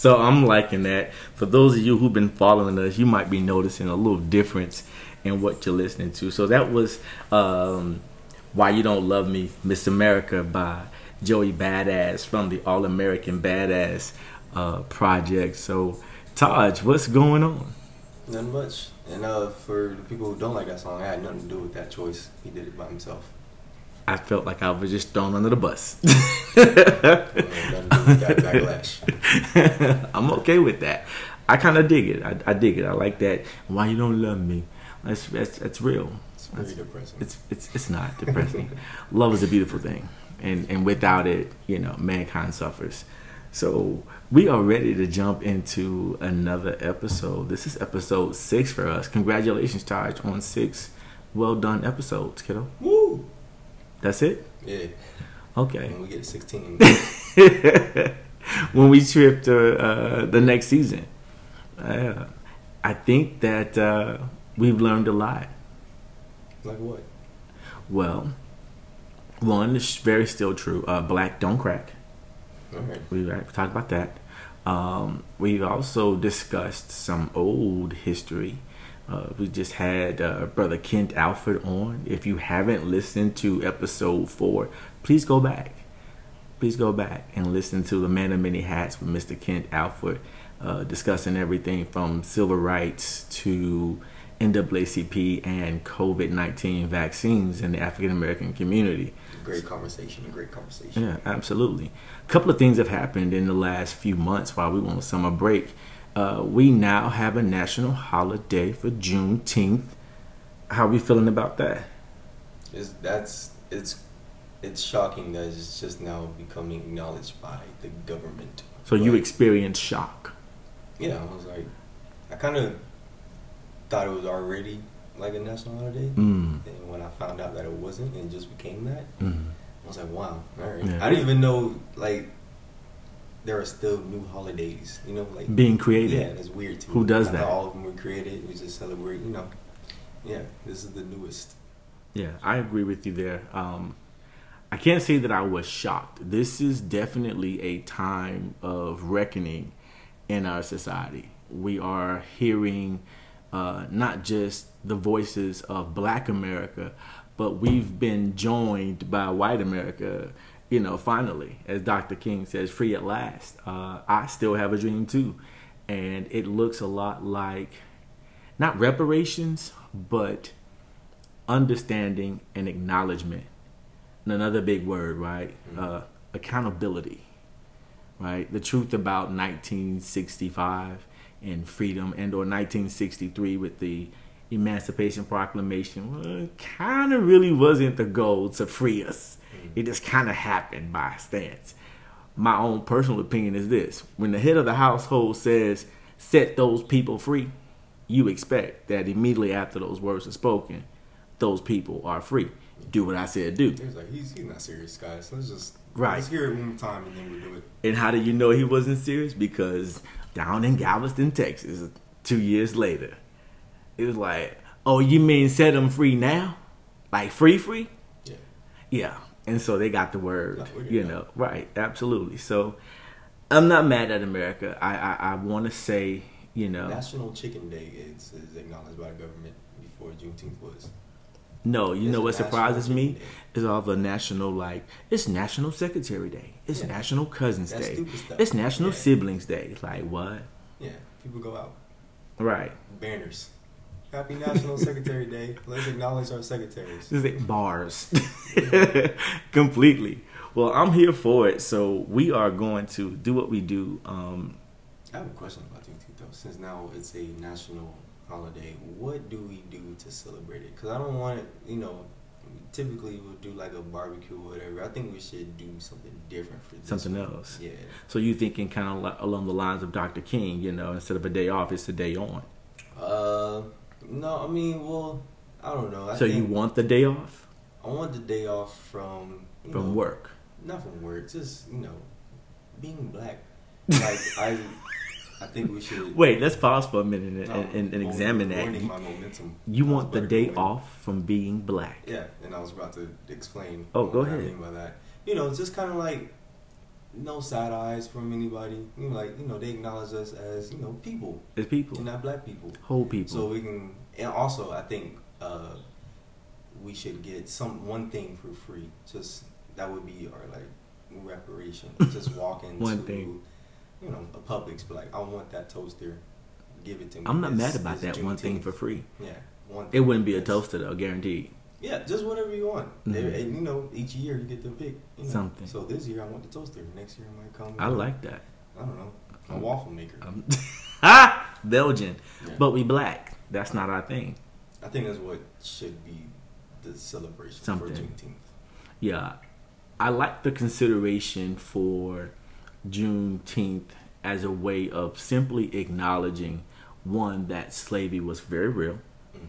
So I'm liking that. For those of you who've been following us, you might be noticing a little difference in what you're listening to. So that was um, Why You Don't Love Me, Miss America by Joey Badass from the All American Badass uh, project. So, Taj, what's going on? Nothing much. And uh, for the people who don't like that song, I had nothing to do with that choice. He did it by himself. I felt like I was just thrown under the bus. I'm okay with that. I kind of dig it. I, I, dig it. I like that. Why you don't love me? That's that's, that's real. It's very that's, depressing. It's it's it's not depressing. love is a beautiful thing, and and without it, you know, mankind suffers. So we are ready to jump into another episode. This is episode six for us. Congratulations, Taj, on six well done episodes, kiddo. Woo! That's it? Yeah. Okay. When we get to 16. when we trip to uh, the next season. Uh, I think that uh, we've learned a lot. Like what? Well, one is very still true. Uh, black don't crack. Right. We've talked about that. Um, we've also discussed some old history. Uh, we just had uh, Brother Kent Alford on. If you haven't listened to episode four, please go back. Please go back and listen to the Man of Many Hats with Mr. Kent Alford, uh, discussing everything from civil rights to NAACP and COVID 19 vaccines in the African American community. Great conversation, great conversation. Yeah, absolutely. A couple of things have happened in the last few months while we were on summer break. Uh, we now have a national holiday for Juneteenth. How are we feeling about that? It's, that's it's it's shocking that it's just now becoming acknowledged by the government. So you experienced shock. Yeah, I was like, I kind of thought it was already like a national holiday, Mm. and when I found out that it wasn't, and it just became that, Mm. I was like, wow, all right. Yeah. I didn't even know like there are still new holidays, you know, like Being created. Yeah, that's weird too. Who does that? All of them were created. We just celebrate, you know. Yeah, this is the newest. Yeah, I agree with you there. Um, I can't say that I was shocked. This is definitely a time of reckoning in our society. We are hearing uh, not just the voices of Black America, but we've been joined by White America. You know, finally, as Dr. King says, free at last. Uh, I still have a dream too, and it looks a lot like not reparations, but understanding and acknowledgement. And another big word, right? Uh, accountability, right? The truth about 1965 and freedom, and or 1963 with the Emancipation Proclamation, well, kind of really wasn't the goal to free us. Mm-hmm. It just kind of happened by stance. My own personal opinion is this: when the head of the household says, "Set those people free," you expect that immediately after those words are spoken, those people are free. Do what I said do. He was like, he's, he's not serious, guys. Let's just Right. Let's hear it one more time and then we'll do it. And how do you know he wasn't serious? Because down in Galveston, Texas, two years later, it was like, "Oh, you mean set them free now? Like free, free?" Yeah. Yeah. And so they got the word, oh, you good. know, right? Absolutely. So I'm not mad at America. I I, I want to say, you know, National Chicken Day is, is acknowledged by the government before Juneteenth was. no. You It's know what surprises me Day. is all the national like it's National Secretary Day, it's Yeah. National Cousins That's Day, it's National Yeah. Siblings Day. Like what? Yeah, people go out. Right. Banners. Happy National Secretary Day. Let's acknowledge our secretaries. This is bars. Completely. Well, I'm here for it. So we are going to do what we do. Um, I have a question about Juneteenth though. Since now it's a national holiday, what do we do to celebrate it? Because I don't want it, you know, typically we'll do like a barbecue or whatever. I think we should do something different for this. something one. else. Yeah. So you thinking kind of along the lines of Dr. King, you know, instead of a day off, it's a day on. Uh, no, I mean, well, I don't know. I so you want the day off I want the day off from you from know, work. Not from work, just you know, being black. Like I, I think we should. Wait, let's pause for a minute and, No, and, and I'm examine that. momentum. You want the day off from being black. Yeah, and I was about to explain. Oh, what go I ahead. mean by that, you know, it's just kind of like no side eyes from anybody. You know, like you know, they acknowledge us as you know people It's people, and not black people. whole people. So we can, and also I think uh, we should get some one thing for free. Just that would be our like reparation. Just walk into One thing. you know a Publix, like I want that toaster. Give it to me. I'm not It's- mad about that one thing for free. Yeah, one. It wouldn't be a toaster though, guaranteed. Yeah, just whatever you want. Mhm. And, and, you know, each year you get to pick you know. Something. So this year I want the toaster. Next year I might come. I like that. I don't know, a waffle maker. Ah, Belgian, Yeah. but we black. That's not our thing. I think that's what should be the celebration Something. for Juneteenth. Yeah, I like the consideration for Juneteenth as a way of simply acknowledging one that slavery was very real, Mm.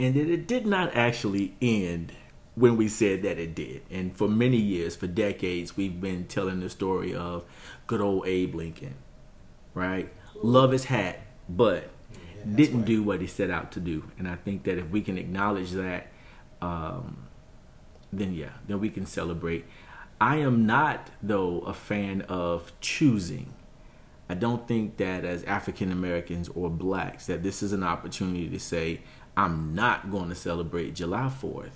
and that it did not actually end when we said that it did. And for many years, for decades, we've been telling the story of good old Abe Lincoln, right? Love his hat, but that's didn't right. do what he set out to do. And I think that if we can acknowledge that, um, then yeah, then we can celebrate. I am not, though, a fan of choosing. I don't think that as African Americans or blacks that this is an opportunity to say I'm not going to celebrate July 4th.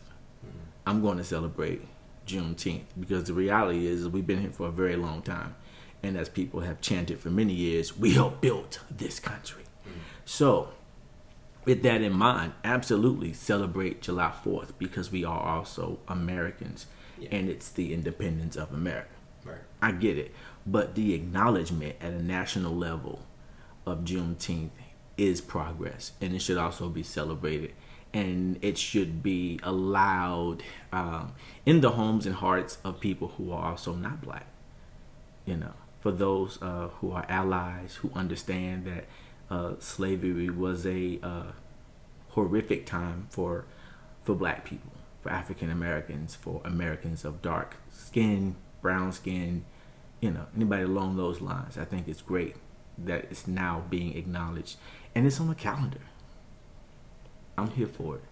I'm going to celebrate Juneteenth because the reality is we've been here for a very long time, and as people have chanted for many years, we helped build this country. So, with that in mind, absolutely celebrate July 4th because we are also Americans Yeah. and it's the independence of America. Right. I get it. But the acknowledgement at a national level of Juneteenth is progress and it should also be celebrated. And it should be allowed um, in the homes and hearts of people who are also not black. You know, for those uh, who are allies, who understand that uh, slavery was a uh, horrific time for for black people, for African Americans, for Americans of dark skin, brown skin, you know, anybody along those lines. I think it's great that it's now being acknowledged and it's on the calendar. I'm here for it.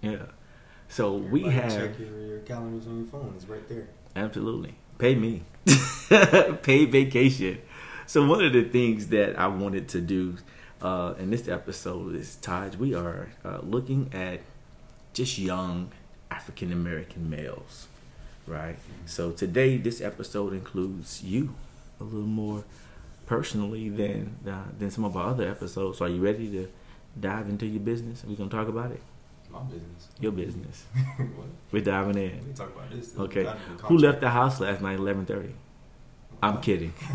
Yeah. Yeah. So we have check your, your calendars on your phone. It's right there. Absolutely. Pay me. Pay vacation. So one of the things that I wanted to do uh, in this episode is, Taj, we are uh, looking at just young African American males, right? So today, this episode includes you a little more personally than uh, than some of our other episodes. So are you ready to dive into your business? Are we gonna talk about it? My business. Your business. what? We're diving in. Me talk about this. Okay. Who left the house last night, eleven thirty? I'm kidding.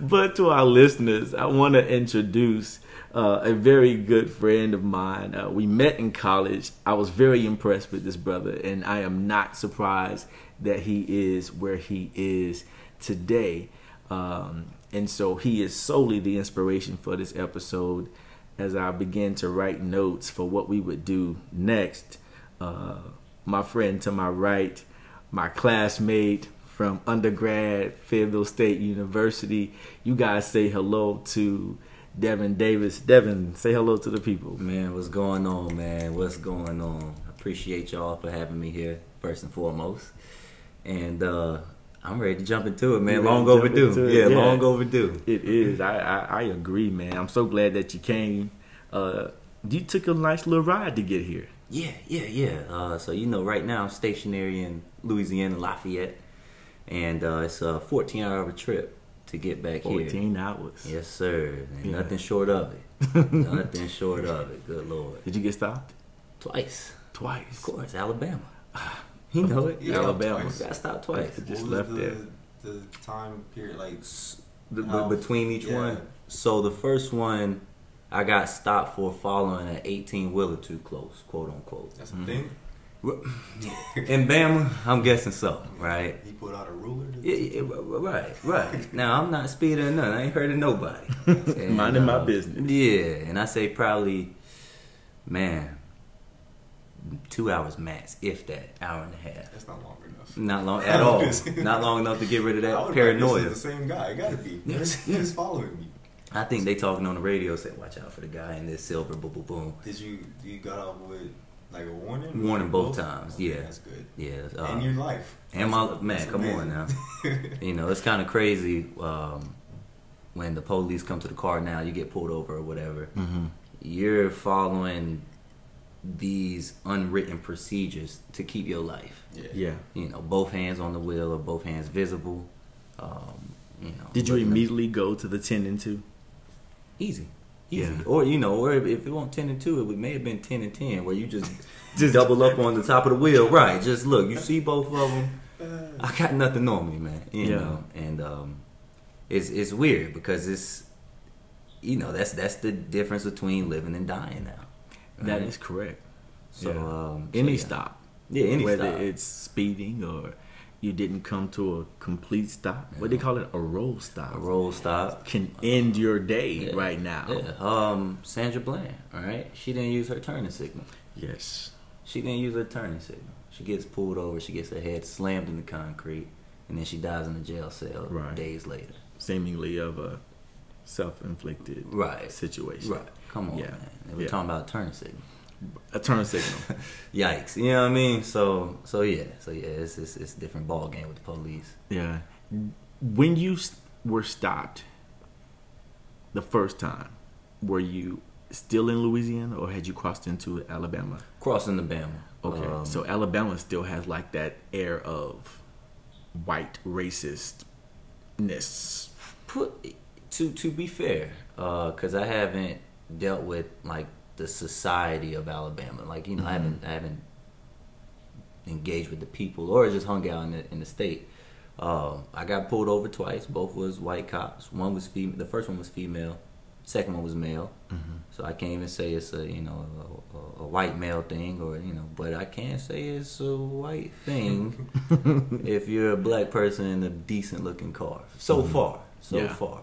but to our listeners, I want to introduce uh, a very good friend of mine. Uh, we met in college. I was very impressed with this brother, and I am not surprised that he is where he is today. Um, and so he is solely the inspiration for this episode as I began to write notes for what we would do next. Uh, my friend to my right, my classmate from undergrad, Fayetteville State University. You guys say hello to Devan Davis. Devan, say hello to the people. Man, what's going on, man? What's going on? Appreciate y'all for having me here, first and foremost. And uh I'm ready to jump into it, man. Long overdue. Yeah, Yeah. long overdue. It is. I, I, I agree, man. I'm so glad that you came. Uh, you took a nice little ride to get here. Yeah, yeah, yeah. Uh, so you know, right now I'm stationary in Louisiana, Lafayette, and uh, it's a 14 hour trip to get back here. 14 hours. Yes, sir. And Yeah. nothing short of it. nothing short of it. Good lord. Did you get stopped? Twice, Twice. of course. Alabama. You know it. Yeah, Alabama. twice. Got stopped twice. Just What was left the, there. The time period, like The, between each yeah. one. So the first one, I got stopped for following an 18 wheeler too close, quote unquote. that's a Mhm. thing. In Bama, I'm guessing so, right? He put out a ruler. To Yeah, yeah, right, right. Now I'm not speeding or nothing. I ain't hurting nobody. And, Minding my uh, business. Yeah, and I say probably, man, two hours max, if that, hour and a half. That's not long enough. Not long at all. not long enough to get rid of I that would've paranoia. Like, this is the same guy. It gotta be. He's following me. I think they talking on the radio said, "Watch out for the guy in this silver boom boom boom." Did you you got off with Like a warning? Warning both times, Okay, yeah. That's good. Yeah, uh, and your life. and my That's- man, that's come on now. You know, it's kind of crazy um, when the police come to the car now. You get pulled over or whatever. Mm-hmm. You're following these unwritten procedures to keep your life. yeah. Yeah. You know, both hands on the wheel or both hands visible. Um, you know, Did you looking- immediately go to the ten and two? Easy, easy, Yeah. or you know, or if, if it wasn't ten and two, it would, may have been ten and ten, where you just just double up on the top of the wheel, right? Just look, you see both of them. I got nothing on me, man. You Yeah. know, and um, it's it's weird because it's you know that's that's the difference between living and dying now. That right? is correct. so. yeah. Um, so Any yeah. stop, yeah, any whether stop. it's speeding or you didn't come to a complete stop. What do they call it? A roll stop. a roll stop. can end your day Yeah. right now. Yeah. Um, Sandra Bland, all right, she didn't use her turning signal. Yes. She didn't use her turning signal. She gets pulled over. She gets her head slammed in the concrete, and then she dies in a jail cell Right. days later. Seemingly of a self-inflicted Right. situation. Right. Come on, Yeah. man. We're Yeah. talking about turning signal. A turn signal. Yikes. You know what I mean? So so yeah. So yeah, it's it's, it's a different ball game with the police. yeah. When you were stopped the first time, were you still in Louisiana or had you crossed into Alabama? Crossing the Bama. Okay. Um, so Alabama still has like that air of white racistness. put to to be fair, because I haven't dealt with like the society of Alabama. Like you know, I haven't mm-hmm. I haven't engaged with the people or just hung out in the in the state. Um, I got pulled over twice. Both was white cops. One was female. The first one was female. Second one was male. Mm-hmm. So I can't even say it's a you know a, a, a white male thing or you know, but I can say it's a white thing if you're a black person in a decent looking car. So mm-hmm. far, so Yeah. far.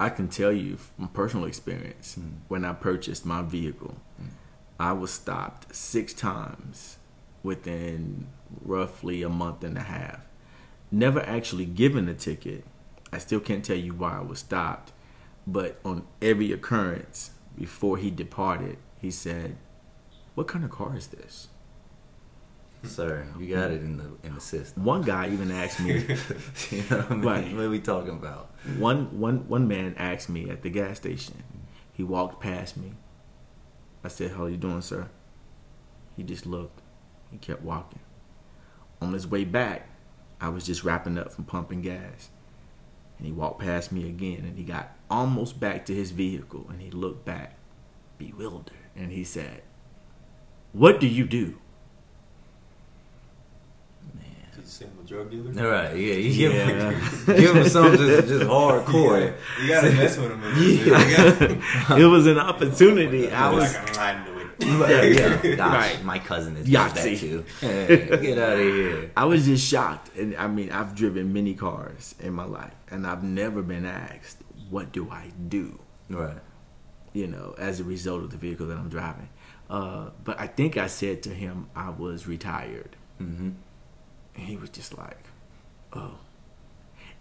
I can tell you from personal experience, Mm. when I purchased my vehicle, I was stopped six times within roughly a month and a half. Never actually given a ticket. I still can't tell you why I was stopped, but on every occurrence before he departed, he said, "What kind of car is this?" Sir, you got it in the in the system. One guy even asked me. you know what I mean? Right. What are we talking about? One one one man asked me at the gas station. He walked past me. I said, "How you doing, sir?" He just looked. He kept walking. On his way back, I was just wrapping up from pumping gas. And he walked past me again and he got almost back to his vehicle and he looked back bewildered and he said, "What do you do?" Did say I'm a drug dealer? All right, yeah, you give, Yeah. him, give him something just, just hardcore. You gotta mess with him. a little bit. You gotta- it was an opportunity. I was like, I knew it. Yeah, yeah. Gosh, Right. my cousin is like that too. Hey, get out of here. I was just shocked. And I mean, I've driven many cars in my life, and I've never been asked, what do I do? Right. You know, as a result of the vehicle that I'm driving. Uh, but I think I said to him I was retired. Mm-hmm. And he was just like, oh.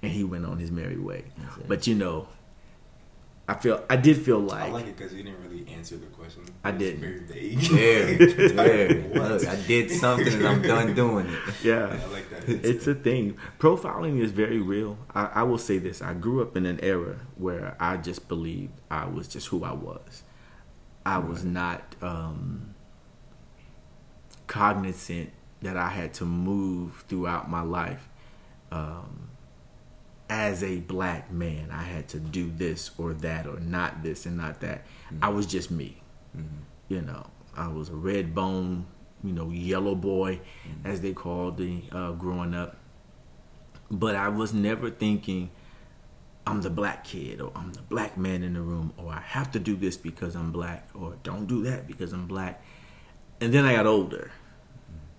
And he went on his merry way. That's. But you know, I feel, I did feel like I like, like it because you didn't really answer the question. I didn't. Very vague. Very, very. What? Look, I did something and I'm done doing it. yeah. I like that. it's a thing. Profiling is very real. I, I will say this: I grew up in an era where I just believed I was just who I was. I was not um, cognizant that I had to move throughout my life um, as a black man. I had to do this or that or not this and not that. I was just me. You know, I was a red bone, you know, yellow boy, as they called the uh, growing up. But I was never thinking I'm the black kid or I'm the black man in the room or I have to do this because I'm black or don't do that because I'm black. And then I got older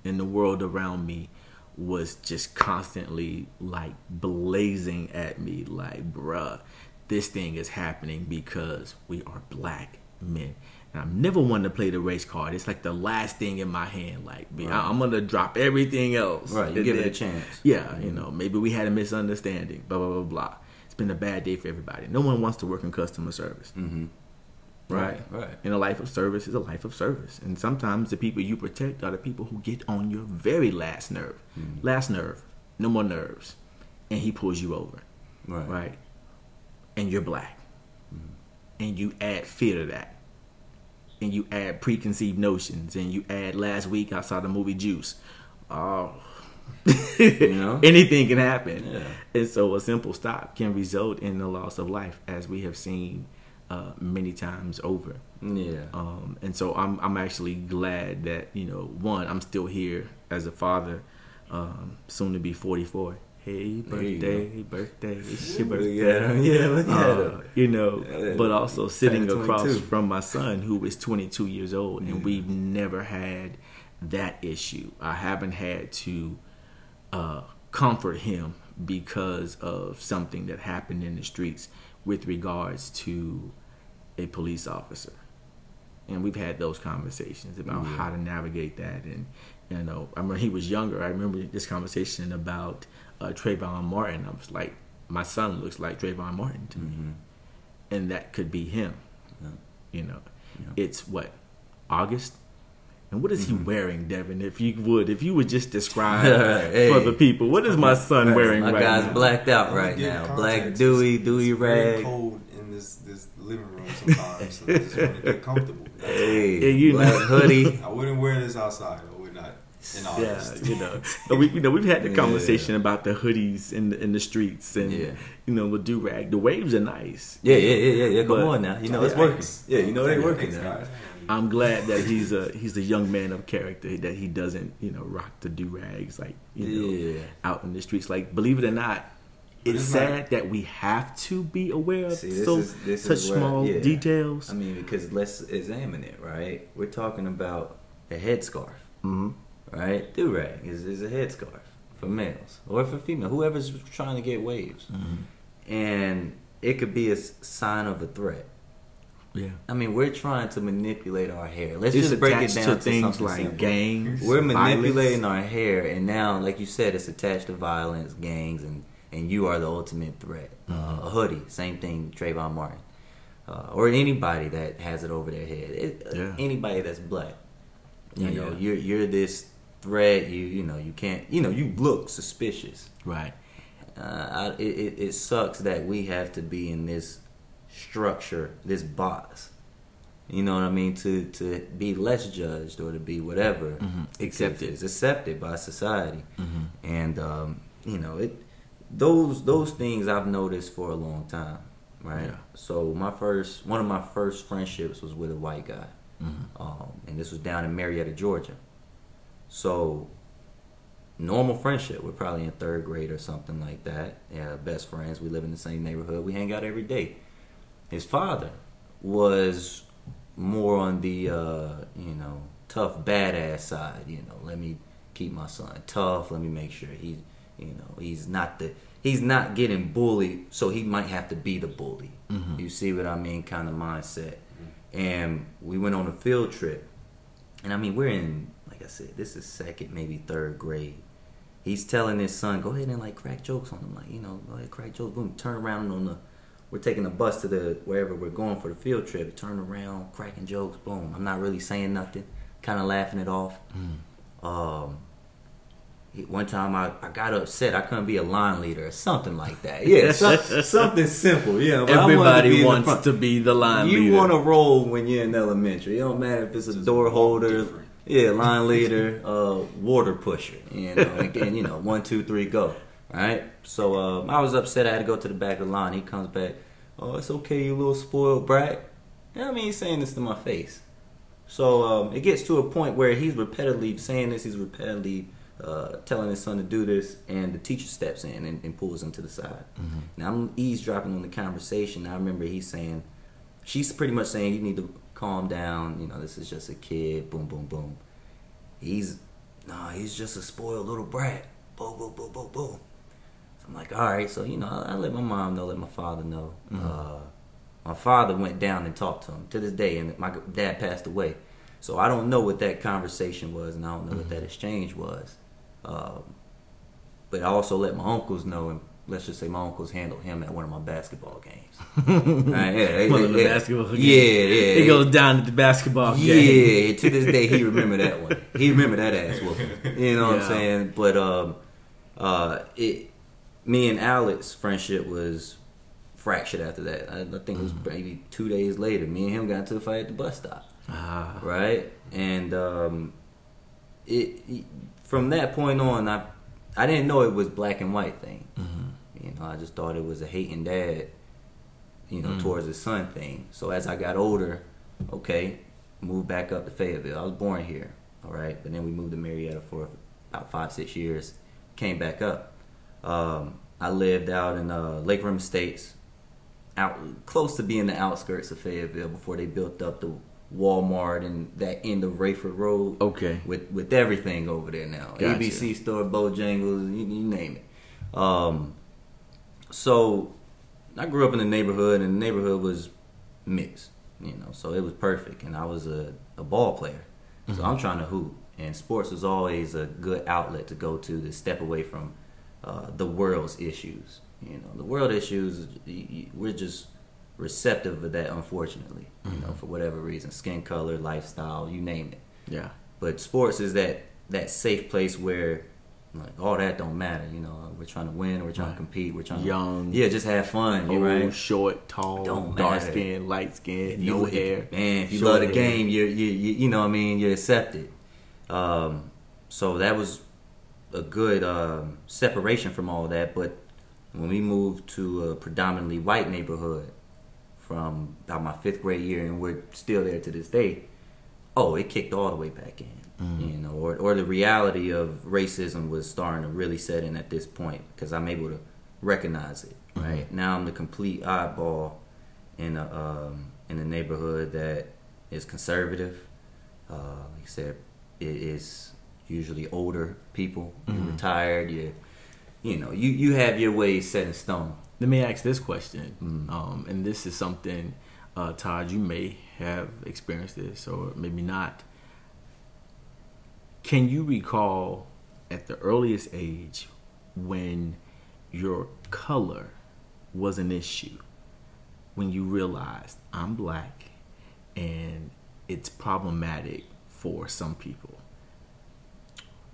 and the world around me was just constantly like blazing at me like bruh this thing is happening because we are black men. And i'm never one to play the race card. It's like the last thing in my hand like I- i'm gonna drop everything else. Right, you give it a chance. yeah you know maybe we had a misunderstanding blah blah blah blah. It's been a bad day for everybody. No one wants to work in customer service. Mm-hmm. Right. Right. And a life of service is a life of service. And sometimes the people you protect are the people who get on your very last nerve. Mhm. Last nerve. No more nerves. And he pulls you over. Right. Right. And you're black. And you add fear to that. And you add preconceived notions. And you add last week I saw the movie Juice. Oh. You know? Anything can happen. Yeah. And so a simple stop can result in the loss of life, as we have seen uh, many times over. Yeah. Um, and so I'm I'm actually glad that you know one I'm still here as a father, um, soon to be 44. Hey birthday, birthday, it's your birthday. him. Yeah, look at Uh, him. you know, Yeah, but also sitting across from my son who is 22 years old, and Yeah. we've never had that issue. I haven't had to uh, comfort him because of something that happened in the streets with regards to a police officer. And we've had those conversations about Yeah. how to navigate that. And, you know, I remember he was younger. I remember this conversation about uh, Trayvon Martin. I was like, my son looks like Trayvon Martin to me. Mhm. And that could be him. Yeah. You know, Yeah. it's what, August? And what is Mm-hmm. he wearing, Devan? If you would, if you would just describe Hey. for the people, what is my son wearing My right guy's now? blacked out right now. Black It's- dewy, dewy it's very rag. cold in this this living room sometimes. so I just want to get comfortable. Hey, Yeah, you know. hoodie. I wouldn't wear this outside. I would not in Yeah, you know, but we, you know, we've had the Yeah. conversation about the hoodies in the in the streets and Yeah. you know the do rag. The waves are nice. Yeah, yeah, yeah, yeah, yeah. Come But- on now. You know it's Yeah. working. Yeah, you know they Thanks, working now. I'm glad that he's a he's a young man of character that he doesn't you know rock the do rags like you know Yeah. out in the streets. Like believe it or not, But it's sad not- that we have to be aware of See, so is- such where- small yeah. details. I mean, because let's examine it, right? We're talking about a headscarf, hmm right? Do rag is, is a headscarf for males or for female, whoever's trying to get waves, and it could be a sign of a threat. Yeah, I mean, we're trying to manipulate our hair. Let's it's just break it down to to, things like simple. gangs. We're violence. manipulating our hair, and now, like you said, it's attached to violence, gangs, and and you are the ultimate threat. Mm-hmm. Uh, a hoodie, same thing. Trayvon Martin, uh, or anybody that has it over their head. It, uh, Yeah. anybody that's black. You Yeah, know, yeah. you're you're this threat. You you know you can't. You know you look suspicious. right. Uh, I, it, it sucks that we have to be in this structure, this box. You know what I mean? To to be less judged or to be whatever Mhm. accepted accepted by society, Mhm. and um, you know it. Those those things I've noticed for a long time, right? Yeah. So my first one of my first friendships was with a white guy, Mhm. um, and this was down in Marietta, Georgia. So normal friendship. We're probably in third grade or something like that. Yeah, best friends. We live in the same neighborhood. We hang out every day. His father was more on the uh, you know tough badass side. You know, let me keep my son tough. Let me make sure he you know he's not the he's not getting bullied, so he might have to be the bully. Mhm. You see what I mean? Kind of mindset. And we went on a field trip, and I mean we're in like I said, this is second maybe third grade. He's telling his son, go ahead and like crack jokes on him, like you know, go ahead crack jokes. Boom, turn around on the. We're taking the bus to the wherever we're going for the field trip. Turn around, cracking jokes. Boom. I'm not really saying nothing, kind of laughing it off. Um, he- one time I, I got upset. I couldn't be a line leader or something like that. Yeah, some, something simple. Yeah, but I to Everybody wants to be the line You leader. You want to roll when you're in elementary. It don't matter if it's a door holder, different. yeah, line leader, uh, water pusher. You know, again, you know, one, two, three, go. Right. So um, I was upset. I had to go to the back of the line. He comes back. Oh, it's okay, you little spoiled brat. You know what I mean? He's saying this to my face. So um, it gets to a point where he's repetitively saying this. He's repetitively uh, telling his son to do this, and the teacher steps in and, and pulls him to the side. Now I'm eavesdropping on the conversation. I remember he's saying, she's pretty much saying, "You need to calm down. You know, this is just a kid." Boom, boom, boom. He's, nah, he's just a spoiled little brat. Boom, boom, boom, boom, boom. So I'm like, all right. So you know, I, I let my mom know, let my father know. Uh, my father went down and talked to him to this day, and my dad passed away. So I don't know what that conversation was, and I don't know what that exchange was. Um, but I also let my uncles know, and let's just say my uncles handled him at one of my basketball games. right, yeah, they- One of the they- basketball games. Yeah, yeah. It goes down at the basketball game. Yeah, to this day he remember that one. He remember that ass whooping. You know what Yeah. I'm saying? But um, uh, it, me and Alex friendship was fractured after that. I, I think it was Mm-hmm. maybe two days later. Me and him got into a fight at the bus stop. Ah, right? And um, it, it- from that point on, I I didn't know it was black and white thing. Mm-hmm. You know, I just thought it was a hating dad, you know, Mm. towards his son thing. So as I got older, okay, moved back up to Fayetteville. I was born here, all right, but then we moved to Marietta for about five six years. Came back up. Um, I lived out in uh, Lake Rim Estates, out close to being the outskirts of Fayetteville before they built up the Walmart and that end of Raeford Road okay. with with everything over there now. Gotcha. ABC store, Bojangles, you, you name it. Um, so I grew up in the neighborhood, and the neighborhood was mixed, you know. So it was perfect, and I was a, a ball player. So I'm trying to hoop, and sports was always a good outlet to go to to step away from uh, the world's issues. You know, the world issues. We're just receptive of that, unfortunately. You know, for whatever reason, skin color, lifestyle, you name it. Yeah. But sports is that that safe place where like all that don't matter. You know, we're trying to win, we're trying Right. to compete, we're trying Young. to yeah, just have fun. Old, right? short, tall, Don't dark matter. skin, light skin, no hair. man. If you love the hair. game, you you you you know what I mean. You're accepted. Um, so that was a good um, separation from all that. But when we moved to a predominantly white neighborhood from about my fifth grade year, and we're still there to this day. Oh, it kicked all the way back in, Mm-hmm. you know, or or the reality of racism was starting to really set in at this point because I'm able to recognize it. Right Mm-hmm. now, I'm the complete oddball in a um, in a neighborhood that is conservative. Uh, like I said, it is usually older people. You're Mhm. retired. You you know you you have your ways set in stone. Let me ask this question, Mm. um, and this is something, uh, Todd, you may have experienced this or maybe not. Can you recall at the earliest age when your color was an issue? When you realized I'm black and it's problematic for some people?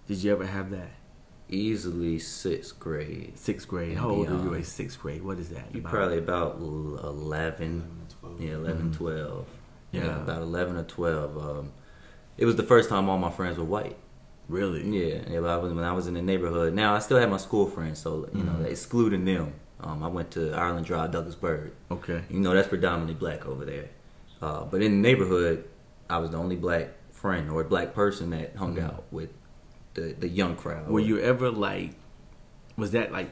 Did you ever have that? Easily sixth grade. Sixth grade. How old are you in sixth grade? What is that? You about? probably about l- 11, 12. yeah, 11, Mhm. 12. Yeah. about 11 or 12. Um, it was the first time all my friends were white. really. Yeah, yeah I was, when I was in the neighborhood. Now, I still have my school friends, so, you know, Mhm. excluding them. Um, I went to Ireland Drive, Douglas Byrd. Okay. You know, that's predominantly black over there. Uh, but in the neighborhood, I was the only black friend or black person that hung Mhm. out with the, the young crowd. Were you ever like? Was that like?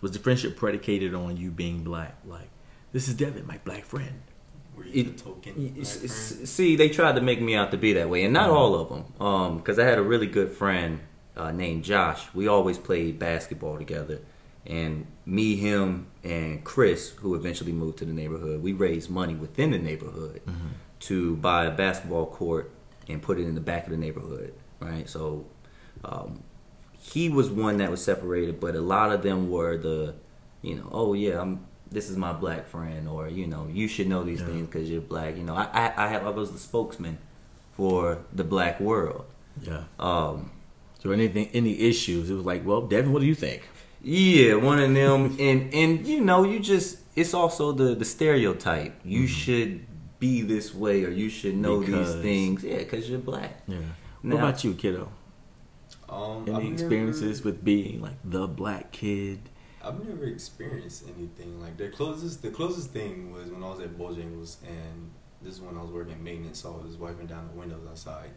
Was the friendship predicated on you being black? Like, this is Devan, my black friend. Were you It- the token? Y- black friend? See, they tried to make me out to be that way, and not Mhm. all of them. Because I had a really good friend uh, named Josh. We always played basketball together, and me, him, and Chris, who eventually moved to the neighborhood, we raised money within the neighborhood to buy a basketball court and put it in the back of the neighborhood. Right, so um, he was one that was separated, but a lot of them were the, you know, oh yeah, I'm this is my black friend, or you know, you should know these Yeah. things because you're black. You know, I, I I have I was the spokesman for the black world. Yeah. Um, So anything, any issues? It was like, well, Devan, what do you think? yeah, one of them, and and you know, you just it's also the the stereotype. You should be this way, or you should know Because- these things. Yeah, because you're black. Yeah. Now- what about you, kiddo? Um, I've Any never- experiences with being like the black kid? I've never experienced anything like the closest. The closest thing was when I was at Bojangles, and this is when I was working maintenance. So I was wiping down the windows outside,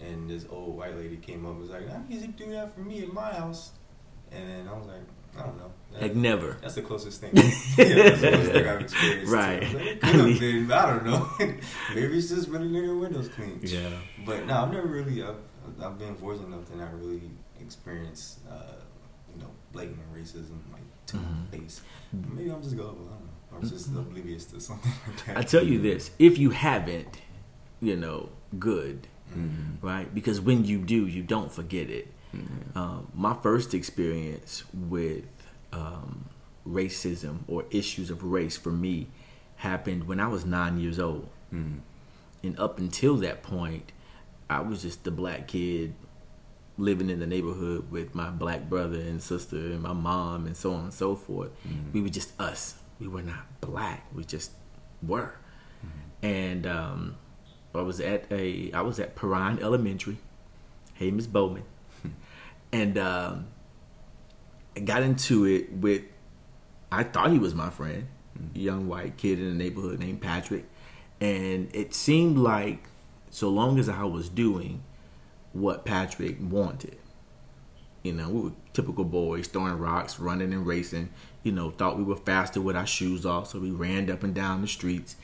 and this old white lady came up and was like, "I need you to do that for me at my house," and then I was like, "I don't know." That- Like never. That's the closest thing. yeah, that's the closest thing I've experienced. Right. I, like, have been, I don't know. Maybe it's just really your windows clean. Yeah. But no, I've never really. I've, I've been fortunate enough to not really experience, uh, you know, blatant racism like to Mhm. my face. Maybe I'm just gullible. I don't know. Or just Mhm. oblivious to something like that. I tell you this: if you haven't, you know, good, Mhm. right? Because when you do, you don't forget it. Mhm. Um, my first experience with um, racism or issues of race for me happened when I was nine years old. Mm. And up until that point, I was just the black kid living in the neighborhood with my black brother and sister and my mom and so on and so forth. Mhm. We were just us. We were not black. We just were. And um, I was at a I was at Perrine Elementary. Hey, Miss Bowman. and um, I got into it with I thought he was my friend, young white kid in the neighborhood named Patrick. And it seemed like so long as I was doing what Patrick wanted, you know, we were typical boys throwing rocks, running and racing. You know, thought we were faster with our shoes off, so we ran up and down the streets.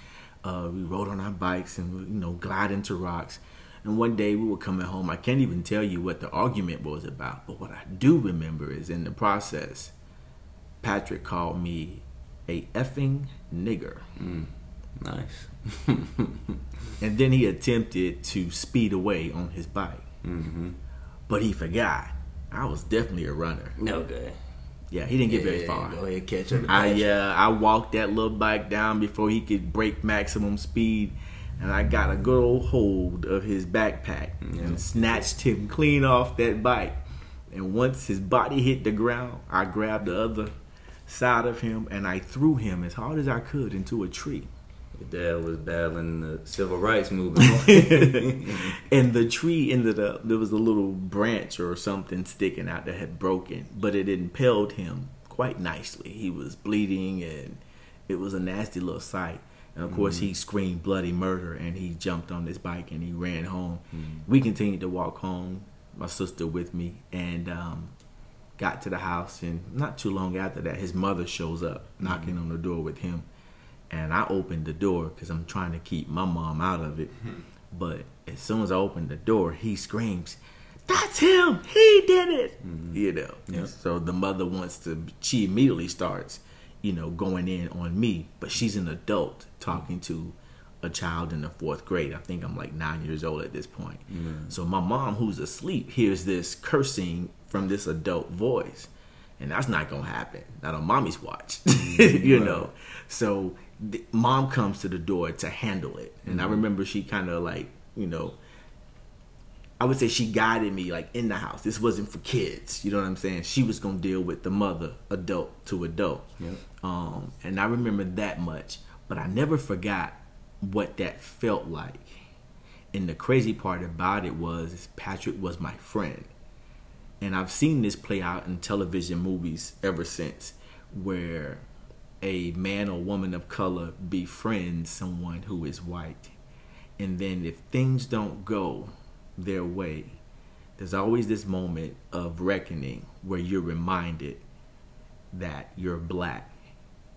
Uh, we rode on our bikes and you know glide into rocks. And one day we were coming home. I can't even tell you what the argument was about, but what I do remember is in the process, Patrick called me a effing nigger. Mm. Nice. And then he attempted to speed away on his bike. mm-hmm. But he forgot. I was definitely a runner. No good. Yeah, he didn't get very far. Go ahead, catch up. I uh, I walked that little bike down before he could break maximum speed, and I got a good old hold of his backpack Yeah. and snatched him clean off that bike. And once his body hit the ground, I grabbed the other side of him and I threw him as hard as I could into a tree. Dad was battling the civil rights movement. and the tree ended up there was a little branch or something sticking out that had broken, but it impaled him quite nicely. He was bleeding and it was a nasty little sight. And of course, he mm-hmm. screamed bloody murder and he jumped on his bike and he ran home. Mm-hmm. We continued to walk home, my sister with me, and um, got to the house. And not too long after that, his mother shows up knocking mm-hmm. on the door with him. And I opened the door because I'm trying to keep my mom out of it. Mm-hmm. But as soon as I opened the door, he screams, "That's him! He did it!" Mm-hmm. You know. Yeah. So the mother wants to. She immediately starts, you know, going in on me. But she's an adult talking to a child in the fourth grade. I think I'm like nine years old at this point. Mm-hmm. So my mom, who's asleep, hears this cursing from this adult voice, and that's not gonna happen. Not on mommy's watch, you know. So the, mom comes to the door to handle it, and I remember she kind of like, you know, I would say she guided me like in the house. This wasn't for kids, you know what I'm saying? She was gonna deal with the mother, adult to adult. Yep. Um, and I remember that much, but I never forgot what that felt like. And the crazy part about it was Patrick was my friend. And I've seen this play out in television movies ever since where a man or woman of color befriends someone who is white. And then if things don't go their way, there's always this moment of reckoning where you're reminded that you're black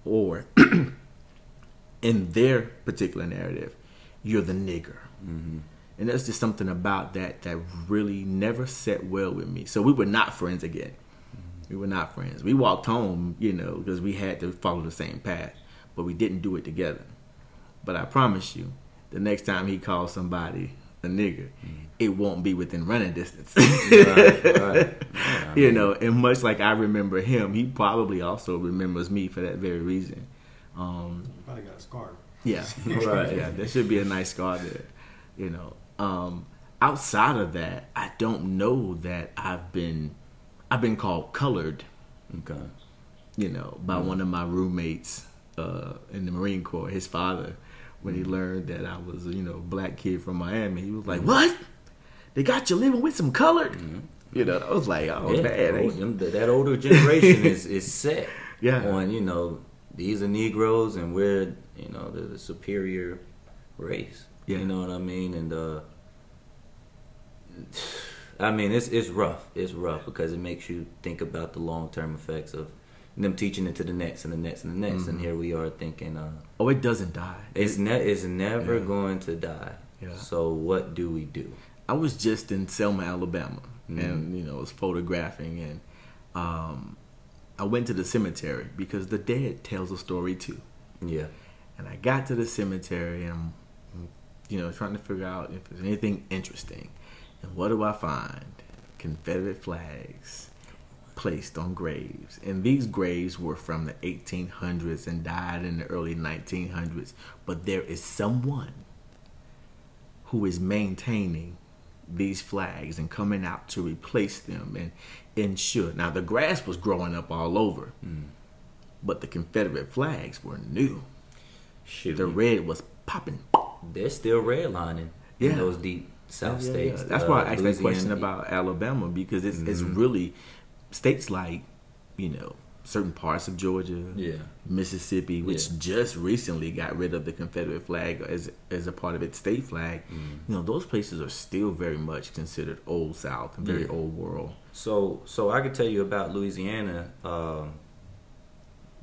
or in their particular narrative, you're the nigger. mm-hmm. And there's just something about that that really never set well with me. So we were not friends again. We were not friends. We walked home, you know, because we had to follow the same path, but we didn't do it together. But I promise you, the next time he calls somebody a nigger, it won't be within running distance. right, right. Yeah, you know, and much like I remember him, he probably also remembers me for that very reason. Um, You probably got a scar. yeah, Right. Yeah, there should be a nice scar there. You know, um, outside of that, I don't know that I've been, I've been called colored. Okay. You know, by one of my roommates uh, in the Marine Corps. His father, when he learned that I was, you know, a black kid from Miami, he was like, "What? They got you living with some colored?" You know, I was like, "Oh yeah, man, old- that that older generation is, is set Yeah. on you know these are Negroes and we're you know the, the superior race. Yeah. You know what I mean? And uh, I mean it's it's rough. It's rough because it makes you think about the long term effects of them teaching it to the next and the next and the next. And Mhm. here we are thinking, uh, oh, it doesn't die." it's ne- it's never Yeah. going to die. Yeah. So what do we do? I was just in Selma, Alabama, Mhm. and you know, was photographing, and um, I went to the cemetery because the dead tells a story too. Yeah. And I got to the cemetery, and I'm, you know, trying to figure out if there's anything interesting. And what do I find? Confederate flags, placed on graves, and these graves were from the 1800s and died in the early 1900s. But there is someone who is maintaining these flags and coming out to replace them and ensure. Now, the grass was growing up all over, Mm. but the Confederate flags were new. Shoot, The red was popping. they're still redlining Yeah. in those deep South Yeah, yeah, states. yeah. That's uh, why I asked that question about Alabama because it's it's Mhm. really states like you know certain parts of Georgia, Yeah. Mississippi, which Yeah. just recently got rid of the Confederate flag as as a part of its state flag. Mm. You know, those places are still very much considered old South and very Yeah. old world. So, so I could tell you about Louisiana. Um,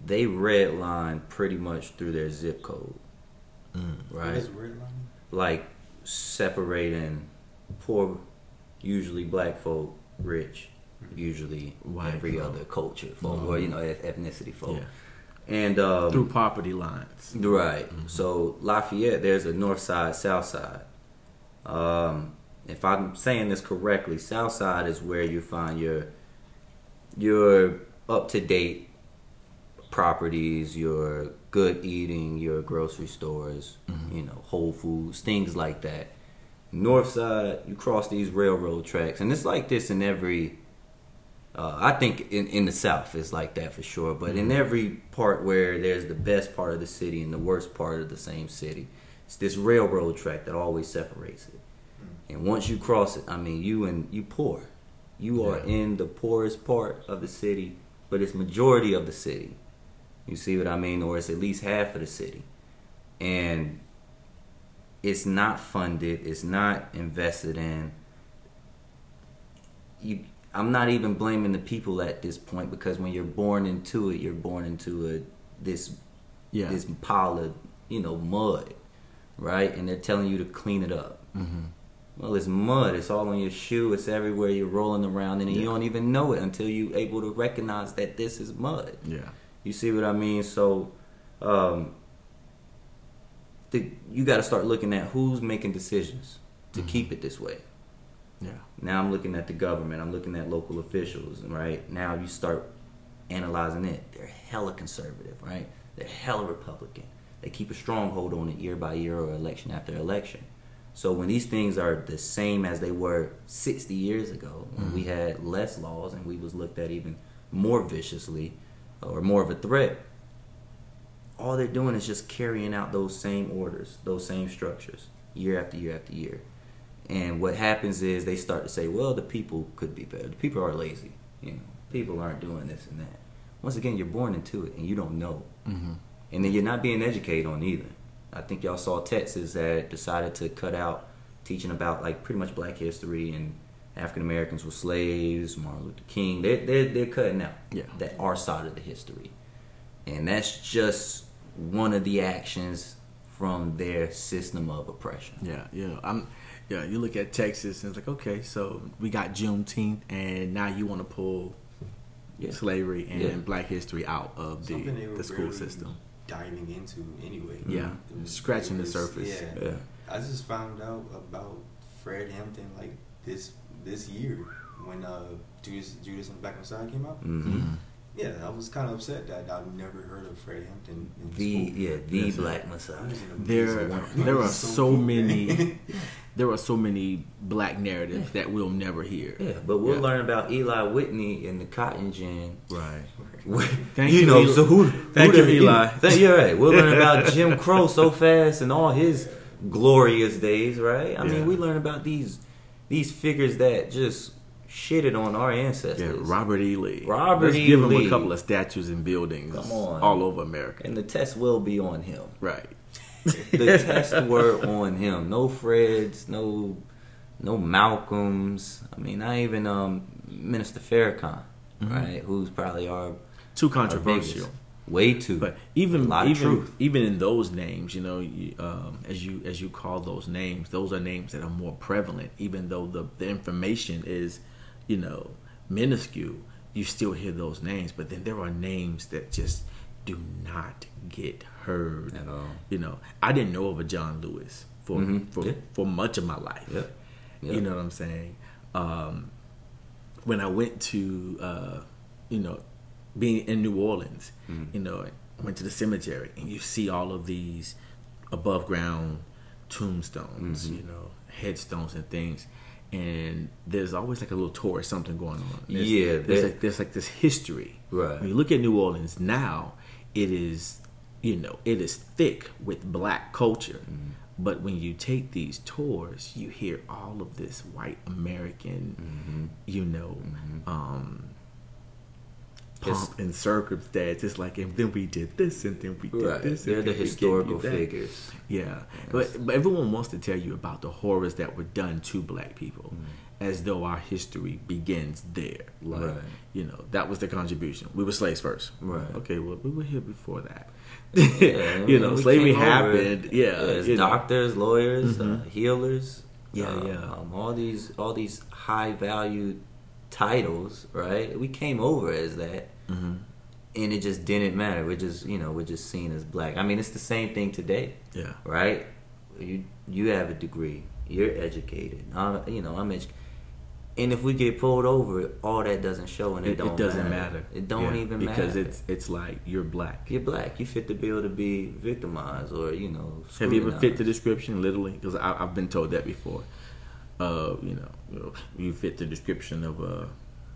they redline pretty much through their zip code, What right? redlining? Like separating poor, usually black folk, rich, usually White every folk. other culture folk, or you know eth- ethnicity folk, Yeah. and um, Through property lines. Right. So Lafayette, there's a north side, south side. Um, if I'm saying this correctly, south side is where you find your your up to date properties, your good eating, your grocery stores, mm-hmm. you know, Whole Foods, things like that. North side, you cross these railroad tracks, and it's like this in every. Uh, I think in, in the South it's like that for sure, but in mm-hmm. every part where there's the best part of the city and the worst part of the same city, it's this railroad track that always separates it. Mm-hmm. And once you cross it, I mean, you and you poor, you are in the poorest part of the city, but it's majority of the city. You see what I mean, or it's at least half of the city, and it's not funded, it's not invested in. You, I'm not even blaming the people at this point because when you're born into it, you're born into a this Yeah. this pile of you know mud, right? And they're telling you to clean it up. hmm Well, it's mud. It's all on your shoe. It's everywhere. You're rolling around, and you don't even know it until you're able to recognize that this is mud. Yeah. You see what I mean? So, um, the, you got to start looking at who's making decisions to keep it this way. Yeah. Now I'm looking at the government. I'm looking at local officials. Right now, you start analyzing it. They're hella conservative, right? They're hella Republican. They keep a stronghold on it year by year or election after election. So when these things are the same as they were 60 years ago, when we had less laws and we was looked at even more viciously or more of a threat, all they're doing is just carrying out those same orders, those same structures, year after year after year. And what happens is they start to say, well, the people could be better. The people are lazy. You know, people aren't doing this and that. Once again, you're born into it and you don't know. hmm And then you're not being educated on either. I think y'all saw Texas that decided to cut out teaching about like pretty much black history and African Americans were slaves, Martin Luther King. They're, they're, they're cutting out Yeah. that our side of the history. And that's just one of the actions from their system of oppression. Yeah, yeah. I'm yeah, you look at Texas and it's like, okay, so we got Juneteenth and now you want to pull Yeah. slavery and Yeah. black history out of the, Something they were the school barely system. diving into anyway. Yeah. It was- Scratching it the surface. Yeah. Yeah. I just found out about Fred Hampton like this this year when uh Judas Judas and the Black Messiah came out. hmm Yeah, I was kind of upset that I've never heard of Fred Hampton. In The school. yeah, the Yes. Black Messiah. It was There, amazing one. It there are was so cool. many, there are so many black narratives that we'll never hear. Yeah, but we'll Yeah. learn about Eli Whitney and the cotton gin. Right. Thank you, you know, Eli. so who? Thank who you, Eli. Thank, you're right. We'll learn about Jim Crow so fast and all his glorious days, right? I Yeah. mean, we learn about these these figures that just shitted on our ancestors. Yeah, Robert E. Lee. Robert Let's E. give him Lee. a couple of statues and buildings Come on. all over America. and the test will be on him. right. The test were on him. No Freds, no no Malcolms. I mean, not even um, Minister Farrakhan, Mm-hmm. right? Who's probably our Too controversial. biggest. Way too. But even A lot of even even in those names, you know, you, um, as you as you call those names, those are names that are more prevalent. Even though the the information is, you know, minuscule, you still hear those names. But then there are names that just do not get heard At all. You know, I didn't know of a John Lewis for Mhm. for Yeah. for much of my life. Yep. You know what I'm saying? Um, when I went to uh, you know, being in New Orleans, you know, went to the cemetery and you see all of these above ground tombstones, you know, headstones and things. And there's always like a little tour or something going on. There's, Yeah, there's that- like there's like this history. Right. When you look at New Orleans now, it is you know it is thick with black culture. Mm-hmm. But when you take these tours, you hear all of this white American, Mm-hmm. you know, um, It's- pomp and circumstance. It's like, and then we did this, and then we did Right. this. and They're the then we gave historical figures. Yeah, but but everyone wants to tell you about the horrors that were done to black people, as though our history begins there. Like, Mm. Right. you know, that was the contribution. We were slaves first. Right. Okay. Well, we were here before that. Yeah, you know, slavery came over- happened. Yeah. you know. doctors, lawyers, uh, healers. Yeah, uh, yeah. Um, all these, all these high valued titles, right? We came over as that, Mm-hmm. and it just didn't matter. We're just, you know, we're just seen as black. I mean, it's the same thing today, Yeah. right? You you have a degree, you're educated. i you know, I'm educated. And if we get pulled over, all that doesn't show, and it, It, don't it doesn't matter. matter. It don't Yeah, even because it's it's like you're black. you're black. You fit the bill to be victimized, or you know. Have you ever fit the description literally? Because I've been told that before. Uh, you know, you know, you fit the description of a